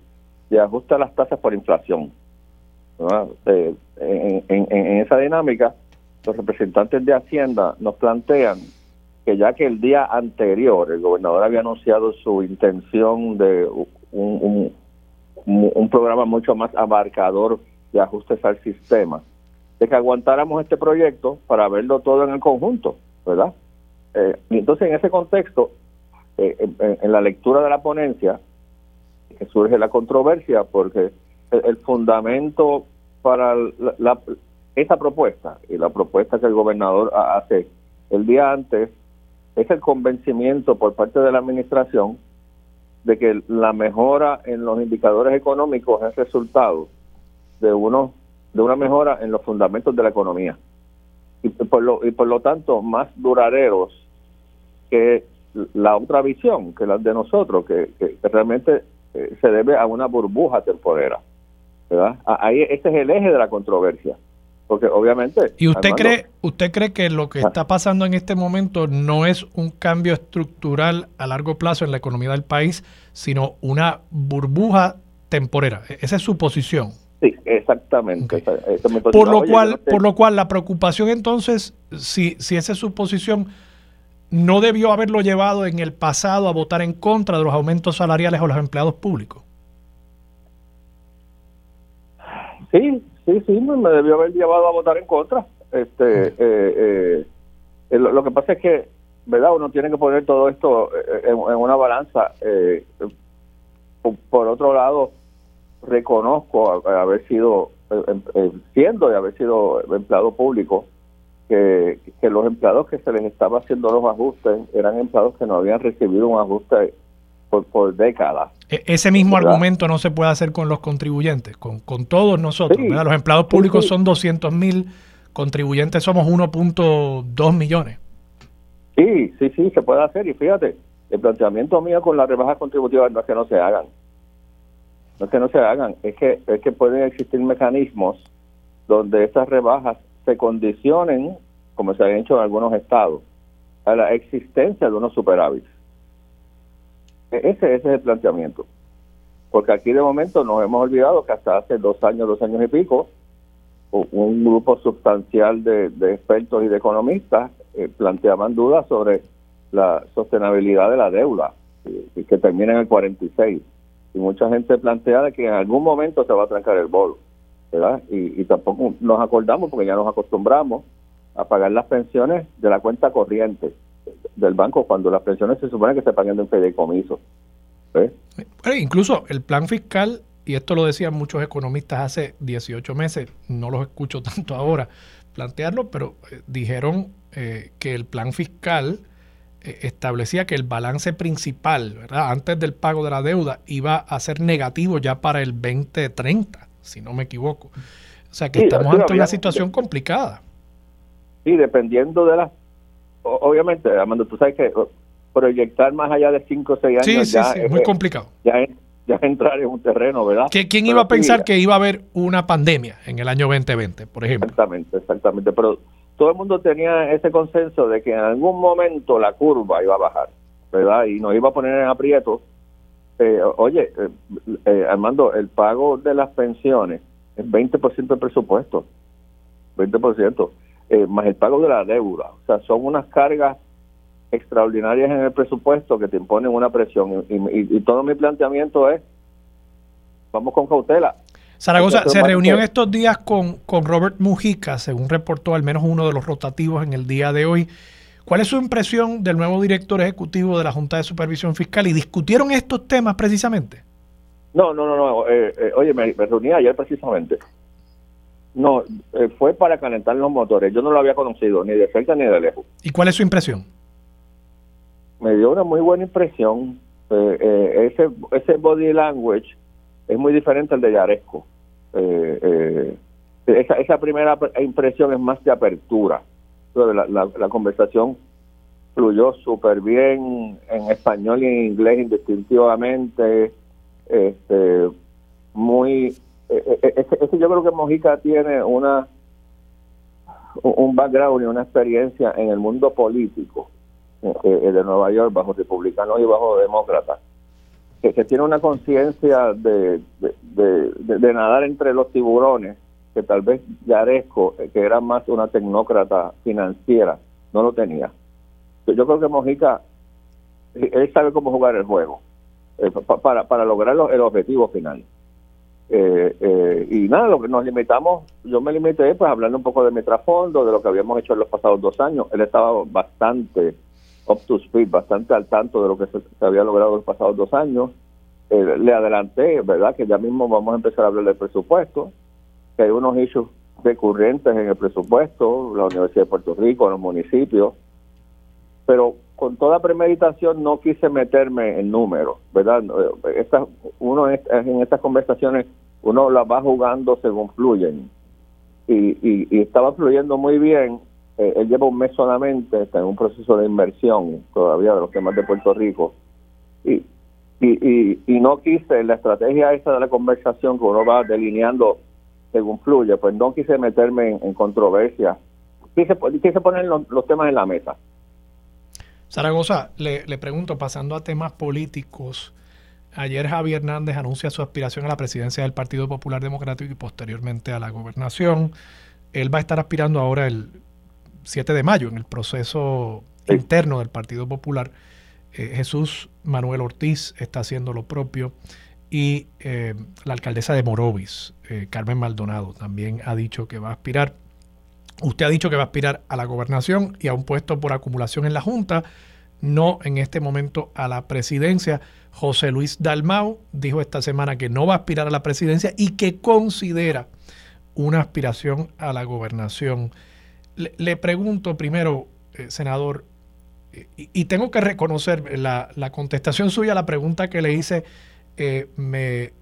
de ajuste a las tasas por inflación. Eh, en, esa dinámica, los representantes de Hacienda nos plantean que ya que el día anterior el gobernador había anunciado su intención de un, un programa mucho más abarcador de ajustes al sistema, de que aguantáramos este proyecto para verlo todo en el conjunto, ¿verdad? Eh, y entonces en ese contexto, eh, en, la lectura de la ponencia, que surge la controversia porque el, fundamento para la, esa propuesta y la propuesta que el gobernador hace el día antes es el convencimiento por parte de la administración de que la mejora en los indicadores económicos es resultado de uno de una mejora en los fundamentos de la economía y por lo, y por lo tanto más duraderos que la otra visión, que la de nosotros, que, realmente eh, se debe a una burbuja temporera. ¿verdad? Ahí este es el eje de la controversia. Porque obviamente... ¿Y usted cree usted cree que lo que ah. está pasando en este momento no es un cambio estructural a largo plazo en la economía del país, sino una burbuja temporera? E-, esa es su posición. Sí, exactamente. por lo cual, por lo cual la preocupación entonces, si, si esa es su posición, no debió haberlo llevado en el pasado a votar en contra de los aumentos salariales a los empleados públicos. Sí, sí, sí, me debió haber llevado a votar en contra. Este, eh, eh, lo, que pasa es que, verdad, uno tiene que poner todo esto eh, en, en una balanza. por otro lado reconozco haber sido, eh, em, eh, siendo y haber sido empleado público, que, los empleados que se les estaba haciendo los ajustes eran empleados que no habían recibido un ajuste por, por décadas. E, ese mismo argumento no se puede hacer con los contribuyentes, con, con todos nosotros. Los empleados públicos son 200 mil, contribuyentes somos 1.2 millones. Sí, sí, sí, se puede hacer. Y fíjate, el planteamiento mío con las rebajas contributivas no es que no se hagan no es que no se hagan, es que, es que pueden existir mecanismos donde estas rebajas se condicionen, como se ha hecho en algunos estados, a la existencia de unos superávits. Ese, ese es el planteamiento. Porque aquí de momento nos hemos olvidado que hasta hace dos años, dos años y pico, un grupo sustancial de, expertos y de economistas eh, planteaban dudas sobre la sostenibilidad de la deuda, y que termina en el 46 y mucha gente plantea que en algún momento se va a trancar el bolo, ¿verdad? Y, tampoco nos acordamos porque ya nos acostumbramos a pagar las pensiones de la cuenta corriente del banco cuando las pensiones se supone que se pagan de un fideicomiso. incluso el plan fiscal, y esto lo decían muchos economistas hace 18 meses, no los escucho (laughs) tanto ahora plantearlo, pero eh, dijeron eh, que el plan fiscal eh, establecía que el balance principal, ¿verdad? Antes del pago de la deuda, iba a ser negativo ya para el 2030, si no me equivoco. O sea que estamos ante una situación complicada. Sí, dependiendo de la... Obviamente, Amando, tú sabes que proyectar más allá de 5 o 6 años ya es muy complicado. Ya ya entrar en un terreno, ¿verdad? ¿Quién iba a pensar que iba a haber una pandemia en el año 2020, por ejemplo? Exactamente, exactamente. Pero todo el mundo tenía ese consenso de que en algún momento la curva iba a bajar. ¿verdad? Y nos iba a poner en aprieto. Eh, oye, eh, eh, Armando, el pago de las pensiones es 20% del presupuesto, 20%, más el pago de la deuda. O sea, son unas cargas extraordinarias en el presupuesto que te imponen una presión. Y, todo mi planteamiento es, vamos con cautela. Zaragoza se reunió en estos días con, con Robert Mujica, según reportó al menos uno de los rotativos en el día de hoy. ¿Cuál es su impresión del nuevo director ejecutivo de la Junta de Supervisión Fiscal? ¿Y discutieron estos temas precisamente? No, no, no, no. Eh, eh, oye, me, reuní ayer precisamente. No, eh, fue para calentar los motores. Yo no lo había conocido ni de cerca ni de lejos. ¿Y cuál es su impresión? Me dio una muy buena impresión. ese, ese body language es muy diferente al de Yaresco. esa, esa primera impresión es más de apertura la, la, conversación fluyó súper bien en español y en inglés indistintivamente. Este, muy. Eh, eh, es, yo creo que Mojica tiene una un background y una experiencia en el mundo político eh, de Nueva York bajo republicanos y bajo demócratas que, tiene una conciencia de, de, nadar entre los tiburones que tal vez Yaresco, eh, que era más una tecnócrata financiera, no lo tenía. Yo creo que Mojica, eh, él sabe cómo jugar el juego eh, para, para lograr el objetivo final. Y nada, lo que nos limitamos, yo me limité pues a hablarle un poco de mi trasfondo, de lo que habíamos hecho en los pasados dos años. Él estaba bastante up to speed, bastante al tanto de lo que se, había logrado en los pasados dos años. le adelanté, ¿verdad? Que ya mismo vamos a empezar a hablar del presupuesto que hay unos issues recurrentes en el presupuesto, la Universidad de Puerto Rico, los municipios, pero con toda premeditación no quise meterme en números, ¿verdad? Esta, uno en estas conversaciones, uno las va jugando según fluyen. Y, y, estaba fluyendo muy bien. Eh, él lleva un mes solamente, está en un proceso de inversión todavía de los temas de Puerto Rico. Y, y, y, no quise la estrategia esa de la conversación que uno va delineando según fluye, pues no quise meterme en, controversia. Quise, quise poner los, temas en la mesa. Zaragoza, le pregunto, pasando a temas políticos, ayer Javier Hernández anuncia su aspiración a la presidencia del Partido Popular Democrático y posteriormente a la gobernación. Él va a estar aspirando ahora el 7 de mayo en el proceso interno del Partido Popular. Eh, Jesús Manuel Ortiz está haciendo lo propio y eh, la alcaldesa de Morovis, eh, Carmen Maldonado, también ha dicho que va a aspirar. Usted ha dicho que va a aspirar a la gobernación y a un puesto por acumulación en la Junta, no en este momento a la presidencia. José Luis Dalmau dijo esta semana que no va a aspirar a la presidencia y que considera una aspiración a la gobernación. Le, pregunto primero, eh, senador, y, tengo que reconocer la, la contestación suya a la pregunta que le hice eh, me,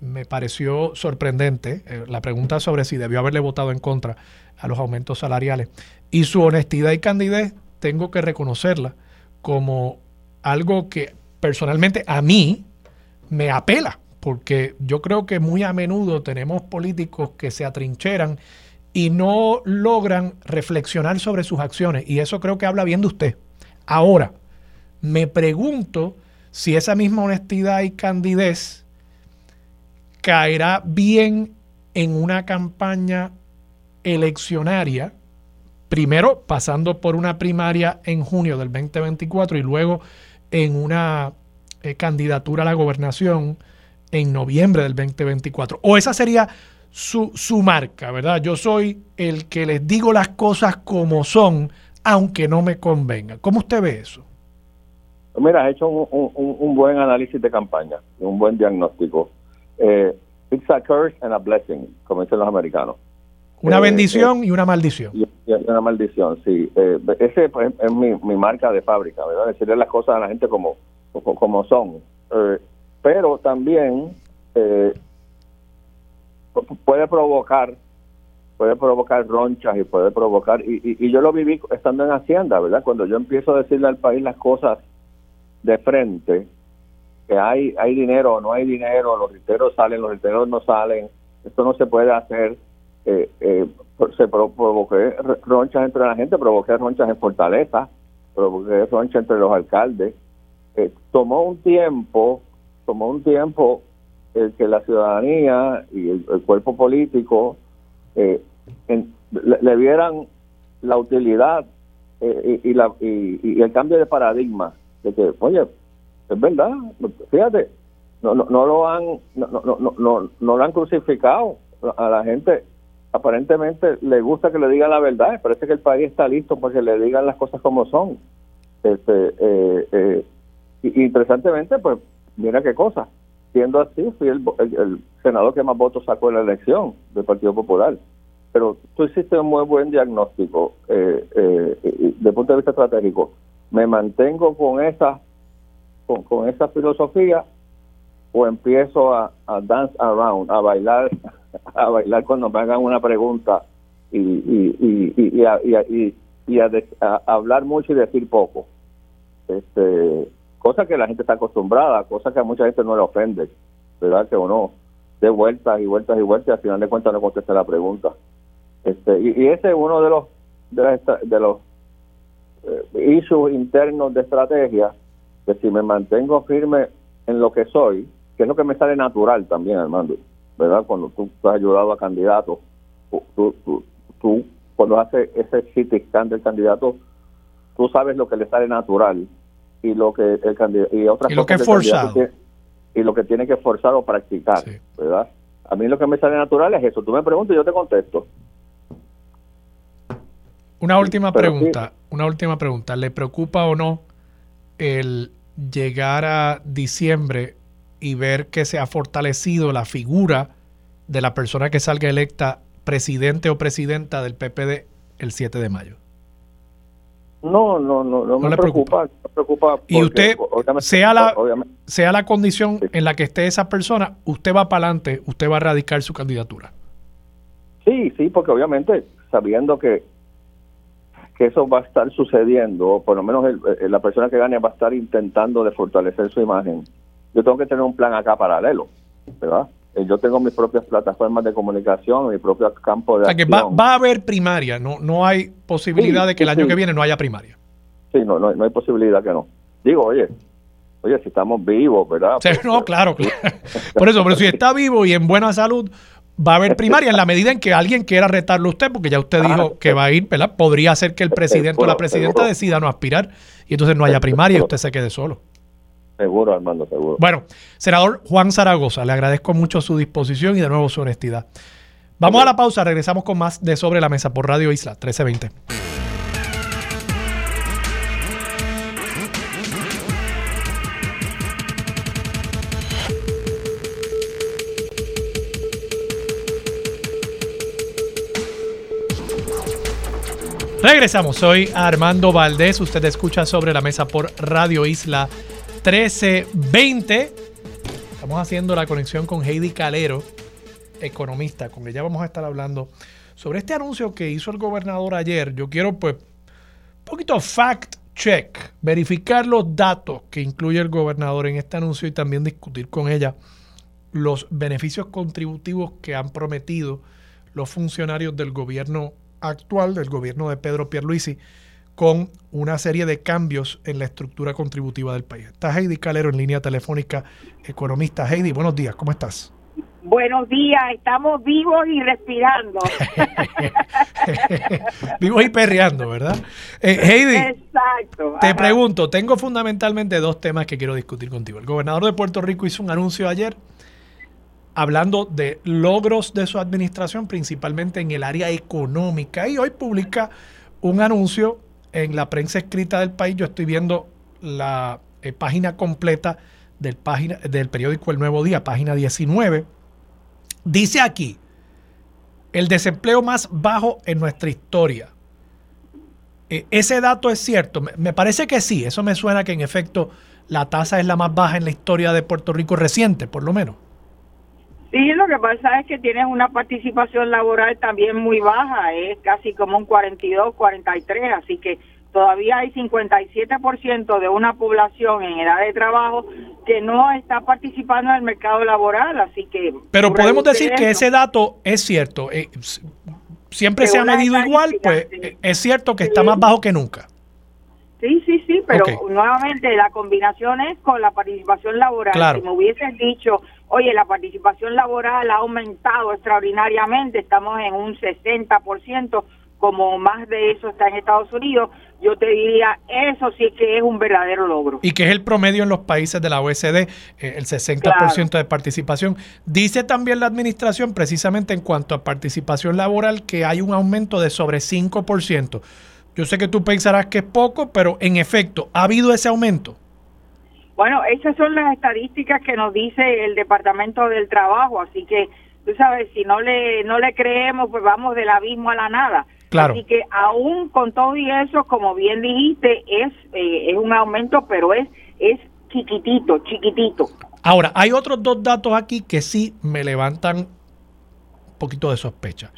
me, pareció sorprendente eh, la pregunta sobre si debió haberle votado en contra a los aumentos salariales. Y su honestidad y candidez, tengo que reconocerla como algo que personalmente a mí me apela, porque yo creo que muy a menudo tenemos políticos que se atrincheran y no logran reflexionar sobre sus acciones. Y eso creo que habla bien de usted. Ahora, me pregunto si esa misma honestidad y candidez caerá bien en una campaña eleccionaria, primero pasando por una primaria en junio del 2024 y luego en una eh, candidatura a la gobernación en noviembre del 2024. O esa sería su, su marca, ¿verdad? Yo soy el que les digo las cosas como son, aunque no me convenga. ¿Cómo usted ve eso? Mira, has hecho un, buen análisis de campaña, un buen diagnóstico. Eh, it's a curse and a blessing, como dicen los americanos. Una eh, bendición eh, y una maldición. Y, una maldición, sí. Eh, ese pues, es mi, mi, marca de fábrica, ¿verdad? Decirle las cosas a la gente como, como, son. pero también puede provocar puede provocar ronchas y puede provocar, y, y, yo lo viví estando en Hacienda, ¿verdad? Cuando yo empiezo a decirle al país las cosas de frente que hay hay dinero o no hay dinero, los riteros salen, los riteros no salen, esto no se puede hacer. Eh, eh, se provoqué ronchas entre la gente, provoqué ronchas en Fortaleza, provoqué ronchas entre los alcaldes, eh, tomó un tiempo, tomó un tiempo el que la ciudadanía y el, cuerpo político eh, le, vieran la utilidad eh, y, la, y, el cambio de paradigma de que, oye, es verdad, fíjate, no, no, no lo han no, no, no, no, no lo han crucificado a la gente aparentemente le gusta que le digan la verdad parece que el país está listo para que le digan las cosas como son. Este eh, eh, interesantemente pues mira qué cosa. Siendo así fui el, senador que más votos sacó en la elección del Partido Popular. Pero tú hiciste un muy buen diagnóstico eh, eh, el punto de vista estratégico. Me mantengo con esa con, con esa filosofía o empiezo a, dance around, a bailar, a bailar cuando me hagan una pregunta y, y, y, y, a, hablar mucho y decir poco. Este, cosa que la gente está acostumbrada, cosa que a mucha gente no le ofende, ¿verdad? Que uno dé vueltas y vueltas y vueltas y al final de cuentas no conteste la pregunta. Este, y, ese es uno de los de, de los eh, issues internos de estrategia, que si me mantengo firme en lo que soy, que es lo que me sale natural también, Armando, ¿verdad? Cuando tú, has ayudado a candidatos, tú, tú, cuando haces ese city scan del candidato, tú sabes lo que le sale natural y lo que el candidato y otras y lo que es forzado y lo que tiene que forzar o practicar, ¿verdad? A mí lo que me sale natural es eso. Tú me preguntas y yo te contesto. Una última pregunta, una última pregunta. ¿Le preocupa o no el llegar a diciembre y ver que se ha fortalecido la figura de la persona que salga electa presidente o presidenta del PPD el 7 de mayo. No, no, no, no, me preocupa. preocupa y usted, sea la, sea la condición en la que esté esa persona, usted va para adelante, usted va a radicar su candidatura. Sí, sí, porque obviamente sabiendo que, que eso va a estar sucediendo, o por lo menos la persona que gane va a estar intentando de fortalecer su imagen, yo tengo que tener un plan acá paralelo, ¿verdad? Eh, yo tengo mis propias plataformas de comunicación, mi propio campo de. O sea, que va, a haber primaria, no, no hay posibilidad de que el año que viene no haya primaria. Sí, no, no, hay posibilidad que no. Digo, oye, oye, si estamos vivos, ¿verdad? no, claro, claro. Por eso, pero si está (laughs) vivo y en buena salud, va a haber primaria en la medida en que alguien quiera retarlo a usted, porque ya usted dijo que va a ir, ¿verdad? Podría ser que el presidente o la presidenta decida no aspirar y entonces no haya primaria y usted se quede solo. Seguro, Armando, seguro. Bueno, senador Juan Zaragoza, le agradezco mucho su disposición y de nuevo su honestidad. Vamos a la pausa, regresamos con más de Sobre la Mesa por Radio Isla 1320. Regresamos, soy Armando Valdés, usted escucha sobre la mesa por Radio Isla 1320. Estamos haciendo la conexión con Heidi Calero, economista, con ella vamos a estar hablando sobre este anuncio que hizo el gobernador ayer. Yo quiero, pues, un poquito fact check, verificar los datos que incluye el gobernador en este anuncio y también discutir con ella los beneficios contributivos que han prometido los funcionarios del gobierno actual, del gobierno de Pedro Pierluisi, con una serie de cambios en la estructura contributiva del país. Está Heidi Calero en línea telefónica, economista. Heidi, buenos días, ¿cómo estás? Buenos días, estamos vivos y respirando. (laughs) vivos y perreando, ¿verdad? Eh, Heidi, Exacto, te pregunto, tengo fundamentalmente dos temas que quiero discutir contigo. El gobernador de Puerto Rico hizo un anuncio ayer hablando de logros de su administración, principalmente en el área económica, y hoy publica un anuncio en la prensa escrita del país, yo estoy viendo la eh, página completa del, página, del periódico El Nuevo Día, página 19. Dice aquí, el desempleo más bajo en nuestra historia. E, ese dato es cierto. me parece que sí. Eso me suena que en efecto la tasa es la más baja en la historia de Puerto Rico reciente, por lo menos. Sí, lo que pasa es que tienes una participación laboral también muy baja, es casi como un 42, 43, así que todavía hay 57% de una población en edad de trabajo que no está participando en el mercado laboral, así que... Pero podemos decir que ese dato es cierto, eh, siempre se ha medido igual, pues es cierto que está más bajo que nunca. Sí, sí, sí, pero nuevamente la combinación es con la participación laboral. Si me hubieses dicho, oye, la participación laboral ha aumentado extraordinariamente, estamos en un 60%, como más de eso está en Estados Unidos, yo te diría, eso sí que es un verdadero logro. Y que es el promedio en los países de la OECD, eh, el 60% de participación. Dice también la administración, precisamente en cuanto a participación laboral, que hay un aumento de sobre 5%. Yo sé que tú pensarás que es poco, pero en efecto, ¿ha habido ese aumento? Bueno, esas son las estadísticas que nos dice el Departamento del Trabajo, así que tú sabes, si no le no le creemos, pues vamos del abismo a la nada. Claro. Así que aún con todo y eso, como bien dijiste, es eh, es un aumento, pero es es chiquitito, chiquitito. Ahora, hay otros dos datos aquí que sí me levantan un poquito de sospecha.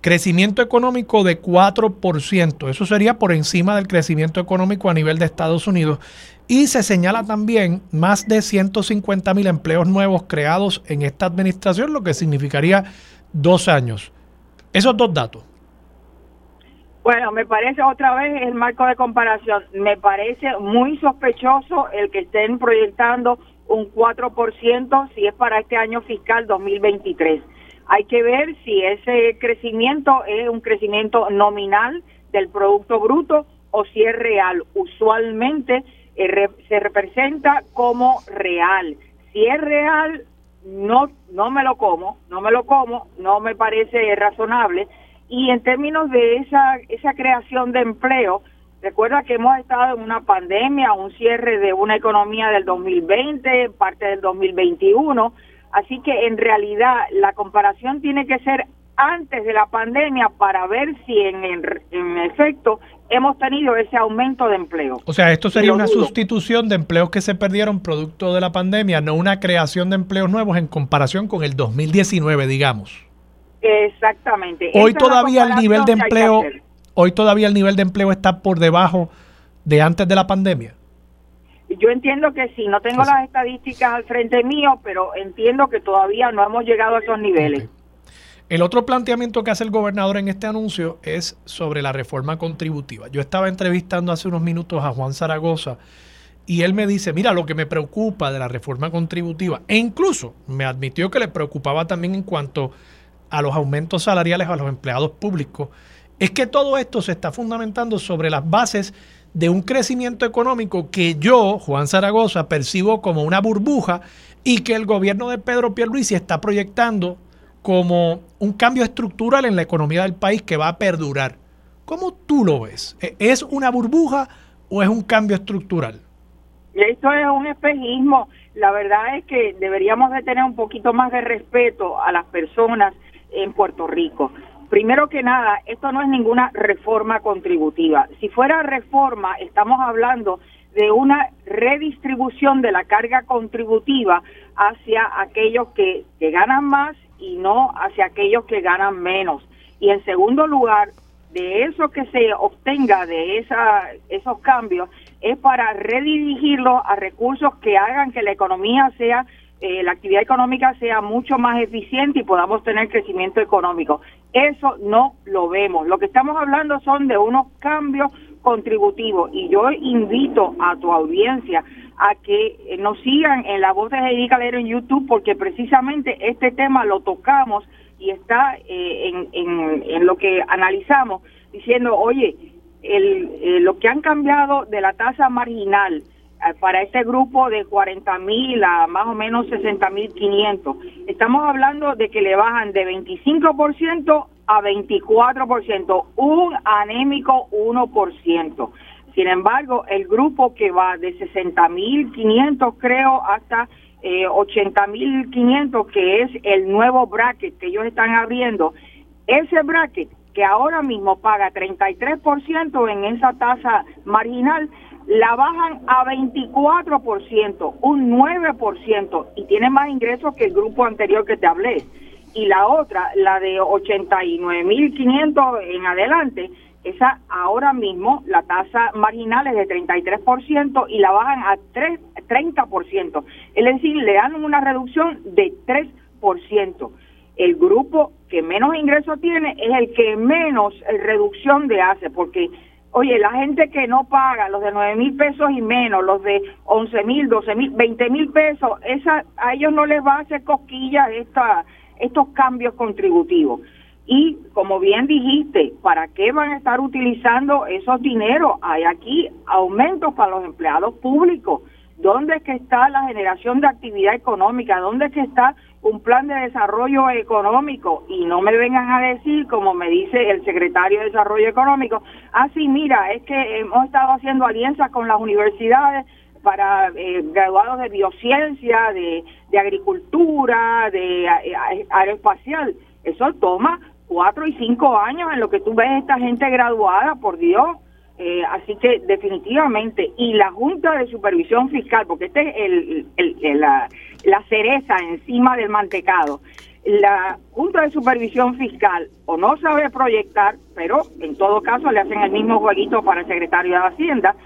Crecimiento económico de 4%, eso sería por encima del crecimiento económico a nivel de Estados Unidos. Y se señala también más de 150 mil empleos nuevos creados en esta administración, lo que significaría dos años. Esos dos datos. Bueno, me parece otra vez el marco de comparación. Me parece muy sospechoso el que estén proyectando un 4% si es para este año fiscal 2023 hay que ver si ese crecimiento es un crecimiento nominal del Producto Bruto o si es real. Usualmente eh, se representa como real. Si es real, no, no me lo como, no me lo como, no me parece razonable. Y en términos de esa, esa creación de empleo, recuerda que hemos estado en una pandemia, un cierre de una economía del 2020, parte del 2021 Así que en realidad la comparación tiene que ser antes de la pandemia para ver si en, efecto hemos tenido ese aumento de empleo. O sea, esto sería una sustitución de empleos que se perdieron producto de la pandemia, no una creación de empleos nuevos en comparación con el 2019, digamos. Exactamente. Hoy todavía el nivel de empleo, hoy todavía el nivel de empleo está por debajo de antes de la pandemia. Yo entiendo que sí, no tengo las estadísticas al frente mío, pero entiendo que todavía no hemos llegado a esos niveles. El otro planteamiento que hace el gobernador en este anuncio es sobre la reforma contributiva. Yo estaba entrevistando hace unos minutos a Juan Zaragoza y él me dice, mira, lo que me preocupa de la reforma contributiva, e incluso me admitió que le preocupaba también en cuanto a los aumentos salariales a los empleados públicos, es que todo esto se está fundamentando sobre las bases de un crecimiento económico que yo, Juan Zaragoza, percibo como una burbuja y que el gobierno de Pedro Pierluisi está proyectando como un cambio estructural en la economía del país que va a perdurar. ¿Cómo tú lo ves? ¿E-, ¿Es una burbuja o es un cambio estructural? Esto es un espejismo. La verdad es que deberíamos de tener un poquito más de respeto a las personas en Puerto Rico. Primero que nada, esto no es ninguna reforma contributiva. Si fuera reforma, estamos hablando de una redistribución de la carga contributiva hacia aquellos que, ganan más y no hacia aquellos que ganan menos. Y en segundo lugar, de eso que se obtenga de esa, esos cambios es para redirigirlo a recursos que hagan que la economía sea eh, la actividad económica sea mucho más eficiente y podamos tener crecimiento económico. Eso no lo vemos. Lo que estamos hablando son de unos cambios contributivos y yo invito a tu audiencia a que eh, nos sigan en la voz de Heidi Calero en YouTube porque precisamente este tema lo tocamos y está eh, en, en, en, lo que analizamos diciendo, oye, el, lo que han cambiado de la tasa marginal eh, para este grupo de 40 mil a más o menos 60 mil 500. Estamos hablando de que le bajan de 25% a 24%, un anémico 1%. Sin embargo, el grupo que va de 60 mil 500 creo hasta eh, 80 mil 500 que es el nuevo bracket que ellos están abriendo, ese bracket que ahora mismo paga 33% en esa tasa marginal, la bajan a 24%, un 9%, y tiene más ingresos que el grupo anterior que te hablé. Y la otra, la de 89.500 en adelante, esa ahora mismo la tasa marginal es de 33% y la bajan a 3, 30%. Es decir, le dan una reducción de 3%. El grupo que menos ingresos tiene es el que menos reducción de hace, porque Oye, la gente que no paga, los de 9 mil pesos y menos, los de 11 mil, 12 mil, 20 mil pesos, esa, a ellos no les va a hacer cosquillas esta, estos cambios contributivos. Y como bien dijiste, ¿para qué van a estar utilizando esos dineros? Hay aquí aumentos para los empleados públicos. ¿Dónde es que está la generación de actividad económica? ¿Dónde es que está un plan de desarrollo económico? Y no me vengan a decir, como me dice el secretario de Desarrollo Económico, ah, mira, es que hemos estado haciendo alianzas con las universidades para eh, graduados de biociencia, de, de agricultura, de eh, aeroespacial. Eso toma cuatro y cinco años en lo que tú ves esta gente graduada, por Dios. Eh, así que definitivamente, y la Junta de Supervisión Fiscal, porque este es el, la, la cereza encima del mantecado, la Junta de Supervisión Fiscal o no sabe proyectar, pero en todo caso le hacen el mismo jueguito para el secretario de Hacienda,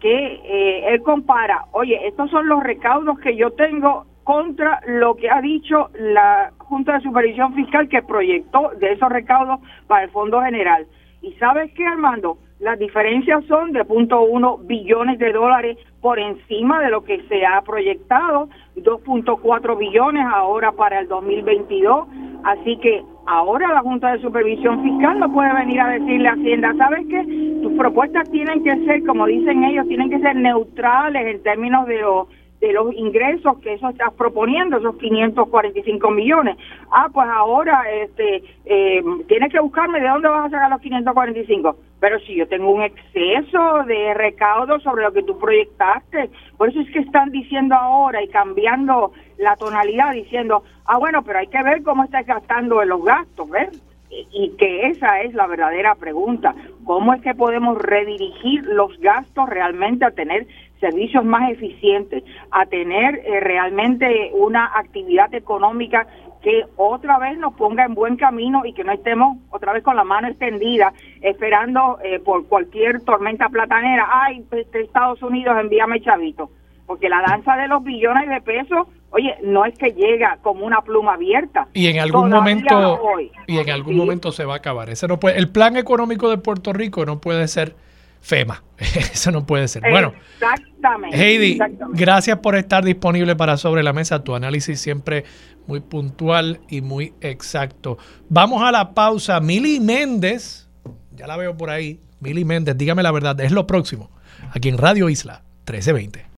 que eh, él compara, oye, estos son los recaudos que yo tengo contra lo que ha dicho la Junta de Supervisión Fiscal que proyectó de esos recaudos para el Fondo General. ¿Y sabes qué, Armando? Las diferencias son de uno billones de dólares por encima de lo que se ha proyectado, 2.4 billones ahora para el 2022. Así que ahora la Junta de Supervisión Fiscal no puede venir a decirle a Hacienda, ¿sabes qué? Tus propuestas tienen que ser, como dicen ellos, tienen que ser neutrales en términos de los de los ingresos que eso estás proponiendo, esos 545 millones. Ah, pues ahora este eh, tienes que buscarme de dónde vas a sacar los 545. Pero si yo tengo un exceso de recaudo sobre lo que tú proyectaste, por eso es que están diciendo ahora y cambiando la tonalidad, diciendo, ah, bueno, pero hay que ver cómo estás gastando los gastos, ¿ves? y que esa es la verdadera pregunta. ¿Cómo es que podemos redirigir los gastos realmente a tener servicios más eficientes, a tener eh, realmente una actividad económica que otra vez nos ponga en buen camino y que no estemos otra vez con la mano extendida esperando eh, por cualquier tormenta platanera. Ay, este, Estados Unidos, envíame chavito. Porque la danza de los billones de pesos, oye, no es que llega como una pluma abierta. Y en algún momento y en algún momento se va a acabar. Ese no puede, el plan económico de Puerto Rico no puede ser FEMA. (laughs) Eso no puede ser. Bueno, Heidi, gracias por estar disponible para Sobre la Mesa. Tu análisis siempre muy puntual y muy exacto. Vamos a la pausa. Mili Méndez, ya la veo por ahí. Mili Méndez, dígame la verdad, es lo próximo. Aquí en Radio Isla 1320.